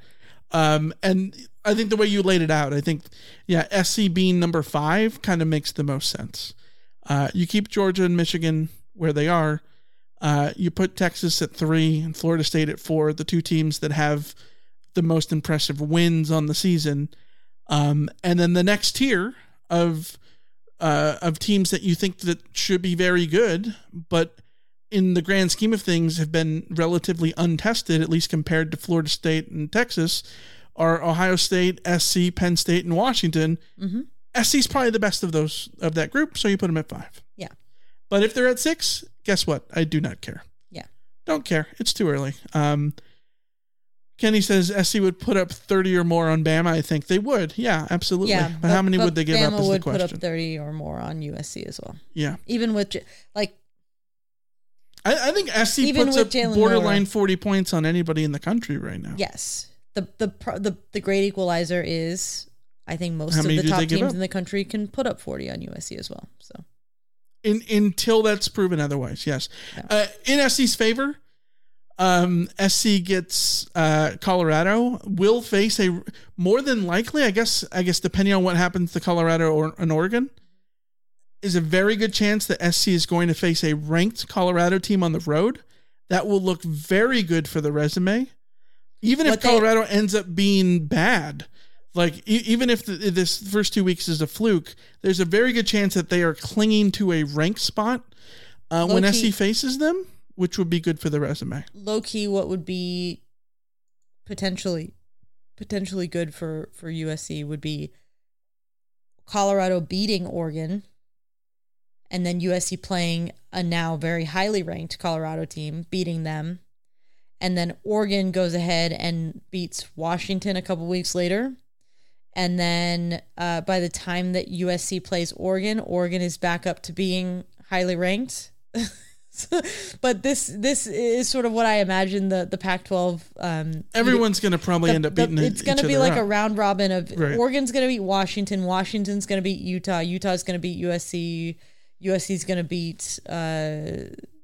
um, and I think the way you laid it out, I think yeah, SC being number five kind of makes the most sense. Uh, you keep Georgia and Michigan where they are. Uh, you put Texas at three and Florida State at four, the two teams that have the most impressive wins on the season. Um, and then the next tier of uh, of teams that you think that should be very good, but in the grand scheme of things have been relatively untested, at least compared to Florida State and Texas, are Ohio State, SC, Penn State, and Washington. Mhm. is probably the best of those of that group, so you put them at five. Yeah. But if they're at six, guess what? I do not care. Yeah. Don't care. It's too early. Um, Kenny says SC would put up 30 or more on Bama. I think they would. Yeah, absolutely. yeah, but, how many but would they give Bama up is the would put question. up 30 or more on USC as well. yeah. Even with like I, I think SC Even puts up Jalen borderline Milroe. 40 points on anybody in the country right now. Yes. The the the the great equalizer is I think most How of the top teams in the country can put up 40 on USC as well. So In, until that's proven otherwise, yes. Uh, in SC's favor, um, SC gets uh, Colorado. Will face a more than likely, I guess. I guess depending on what happens to Colorado or an Oregon, is a very good chance that SC is going to face a ranked Colorado team on the road. That will look very good for the resume. Even if What they- Colorado ends up being bad, like e- even if the, this first two weeks is a fluke, there's a very good chance that they are clinging to a rank spot uh, when Low-key- SC faces them, which would be good for the resume. Low key, what would be potentially potentially good for for USC would be Colorado beating Oregon, and then USC playing a now very highly ranked Colorado team, beating them, and then Oregon goes ahead and beats Washington a couple weeks later. And then uh, by the time that USC plays Oregon, Oregon is back up to being highly ranked. but this this is sort of what I imagine the the Pac-12. Um, Everyone's going to probably the- end up the- beating. It's going to be like a round robin of Right. Oregon's going to beat Washington, Washington's going to beat Utah, Utah's going to beat USC, USC's going to beat uh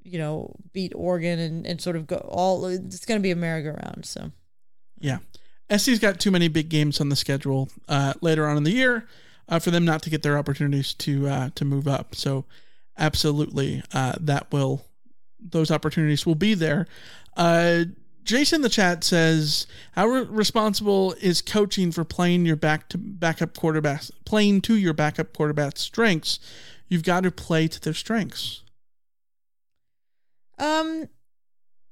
you know beat Oregon and and sort of go all. It's going to be a merry-go-round. So Yeah. SC's got too many big games on the schedule uh, later on in the year uh, for them not to get their opportunities to uh, to move up. So absolutely, uh, that will those opportunities will be there. Uh, Jason in the chat says, "How re- responsible is coaching for playing your back to backup quarterback playing to your backup quarterback's strengths? You've got to play to their strengths." Um,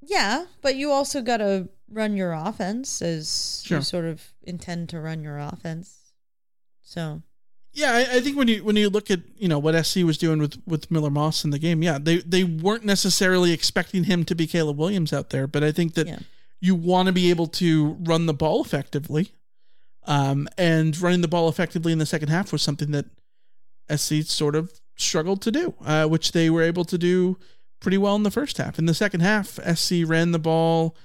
yeah, but you also got to run your offense as Sure. you sort of intend to run your offense. So Yeah, I, I think when you when you look at you know what SC was doing with with Miller Moss in the game, yeah, they they weren't necessarily expecting him to be Caleb Williams out there, but I think that you want to be able to run the ball effectively, um, and running the ball effectively in the second half was something that SC sort of struggled to do, uh, which they were able to do pretty well in the first half. In the second half, SC ran the ball.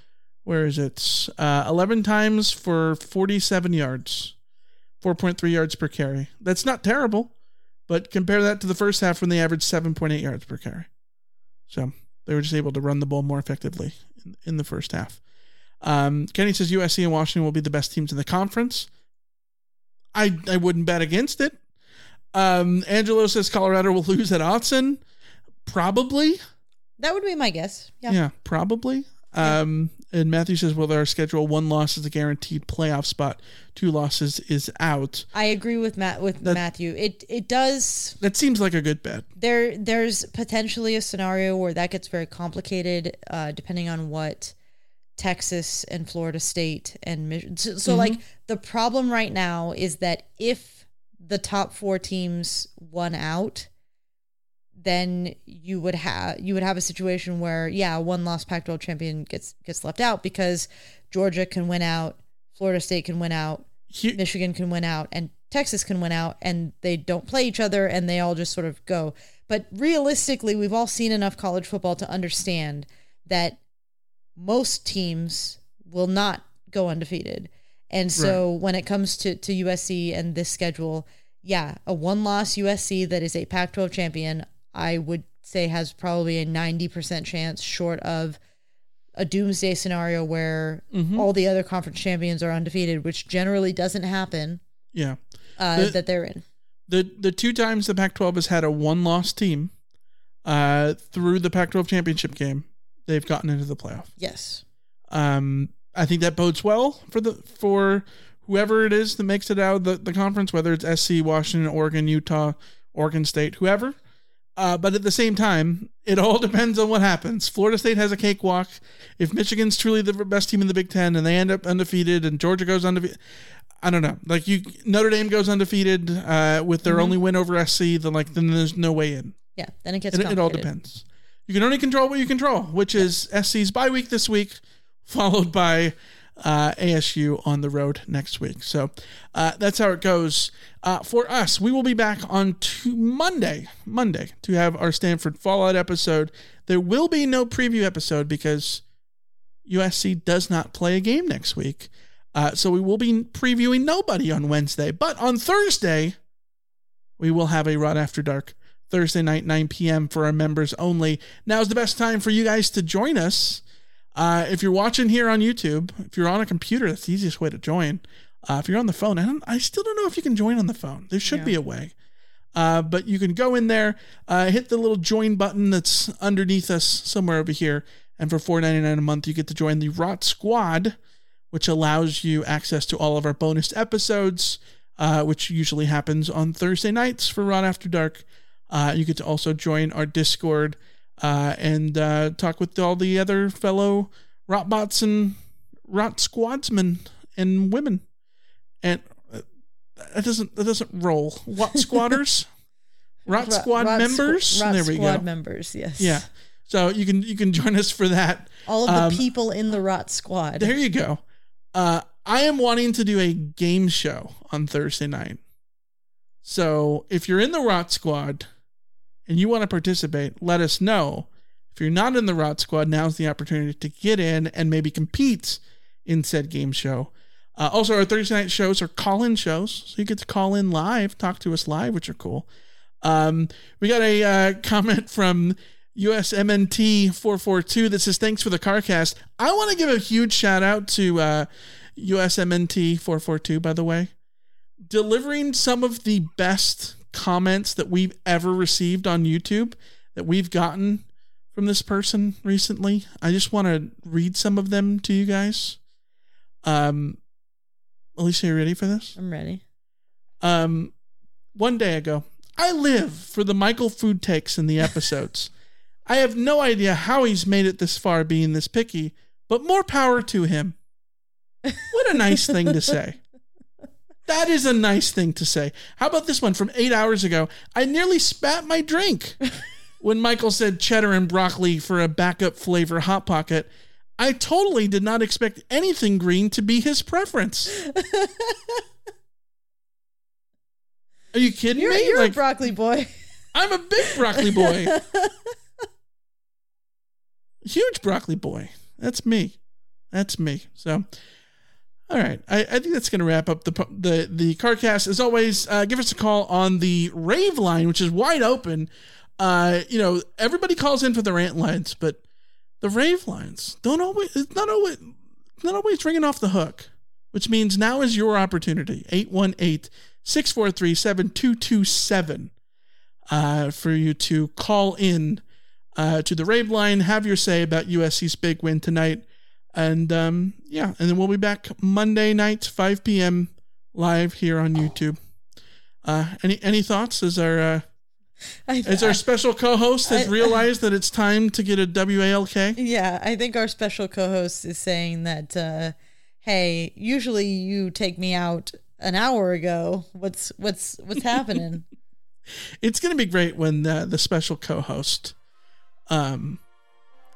Where is it? Uh, Eleven times for forty-seven yards. 4.3 yards per carry. That's not terrible, but compare that to the first half when they averaged 7.8 yards per carry. So they were just able to run the ball more effectively in, in the first half. Um, Kenny says USC and Washington will be the best teams in the conference. I I wouldn't bet against it. Um, Angelo says Colorado will lose at Autzen. Probably. that would be my guess. Yeah. Yeah, probably. Um, and Matthew says, well, our schedule one loss is a guaranteed playoff spot, two losses is out. I agree with Matt with That- Matthew. It it does That seems like a good bet. there there's potentially a scenario where that gets very complicated uh, depending on what Texas and Florida State and Mich- so, so Mhm. like the problem right now is that if the top four teams won out then you would have you would have a situation where yeah one lost Pac-12 champion gets gets left out because Georgia can win out Florida State can win out Michigan can win out and Texas can win out and they don't play each other and they all just sort of go. But realistically, we've all seen enough college football to understand that most teams will not go undefeated. And so when it comes to, to USC and this schedule, yeah, a one loss USC that is a Pac 12 champion, I would say has probably a 90% chance short of a doomsday scenario where Mhm. all the other conference champions are undefeated, which generally doesn't happen, Yeah. uh, The- that they're in. The the two times the Pac-12 has had a one loss team, uh, through the Pac-12 championship game, they've gotten into the playoff. Yes. Um, I think that bodes well for the for whoever it is that makes it out of the, the conference, whether it's SC, Washington, Oregon, Utah, Oregon State, whoever. Uh, but at the same time, it all depends on what happens. Florida State has a cakewalk. If Michigan's truly the best team in the Big Ten and they end up undefeated, and Georgia goes undefeated, I don't know. Like you, Notre Dame goes undefeated uh, with their Mhm. only win over SC. Then like then there's no way in. Yeah. Then it gets It, it all depends. You can only control what you control, which is SC's bye week this week, followed by uh, ASU on the road next week. So uh, that's how it goes. Uh, for us, we will be back on Monday, Monday, to have our Stanford Fallout episode. There will be no preview episode because USC does not play a game next week. Uh, so we will be previewing nobody on Wednesday. But on Thursday, we will have a Rot After Dark Thursday night, 9 p.m. for our members only. Now is the best time for you guys to join us. Uh, if you're watching here on YouTube, if you're on a computer, that's the easiest way to join. Uh, if you're on the phone, I, I still don't know if you can join on the phone. There should Yeah. be a way. Uh, but you can go in there, uh, hit the little join button that's underneath us somewhere over here, and for $4.99 a month, you get to join the Rot Squad, which allows you access to all of our bonus episodes, uh, which usually happens on Thursday nights for Rot After Dark. Uh, you get to also join our Discord uh, and uh, talk with all the other fellow Rotbots and Rot Squadsmen and women. And uh, that doesn't that doesn't roll. What squatters? Rot Squad Rot members. Rot there we go. Rot Squad go. members, yes. Yeah. So you can you can join us for that. All of the Um, people in the Rot Squad. There you go. Uh, I am wanting to do a game show on Thursday night. So if you're in the Rot Squad and you want to participate, let us know. If you're not in the Rot Squad, now's the opportunity to get in and maybe compete in said game show. Uh, also, our Thursday night shows are call in shows. So you get to call in live, talk to us live, which are cool. Um, we got a uh, comment from USMNT 442 that says, Thanks for the CarCast. I want to give a huge shout out to uh, USMNT 442, by the way. Delivering some of the best comments that we've ever received on YouTube that we've gotten from this person recently. I just want to read some of them to you guys. Um, Alicia, you ready for this? I'm ready. Um, one day ago, I live for the Michael food takes in the episodes. I have no idea how he's made it this far being this picky, but more power to him. What a nice thing to say. That is a nice thing to say. How about this one from eight hours ago? I nearly spat my drink when Michael said cheddar and broccoli for a backup flavor Hot Pocket. I totally did not expect anything green to be his preference. Are you kidding You're, me? you're Like, a broccoli boy. I'm a big broccoli boy. Huge broccoli boy. That's me. That's me. So, all right. I, I think that's going to wrap up the the the CarCast. As always, uh, give us a call on the Rave line, which is wide open. Uh, you know, everybody calls in for the rant lines, but the Rave lines don't always. It's not always not always ringing off the hook. Which means now is your opportunity. 818 643 7227 uh, for you to call in uh, to the Rave line, have your say about USC's big win tonight. And um, yeah, and then we'll be back Monday night, 5 p.m. live here on YouTube. Uh, any any thoughts as our uh, I, as our special co-host has I- realized that it's time to get a WALK? Yeah, I think our special co-host is saying that, uh, hey, usually you take me out an hour ago. What's what's what's happening? It's going to be great when the, the special co-host um,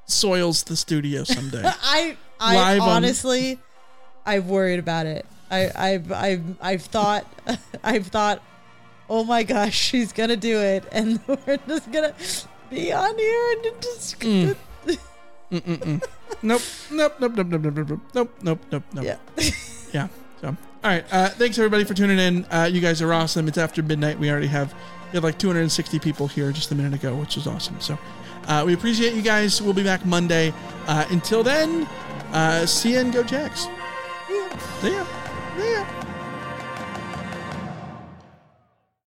soils the studio someday. I I honestly, I've worried about it. I I've I've I've thought I've thought, oh my gosh, she's gonna do it, and we're just gonna be on here and just. Mm. Mm-mm-mm. nope, nope, nope, nope, nope, nope, nope, nope, nope, nope, nope. Yeah. yeah. So, all right. Uh, thanks everybody for tuning in. Uh, you guys are awesome. It's after midnight. We already have we had like 260 people here just a minute ago, which is awesome. So, uh, we appreciate you guys. We'll be back Monday. Uh, until then, uh, see you and go Jags. See ya. See ya.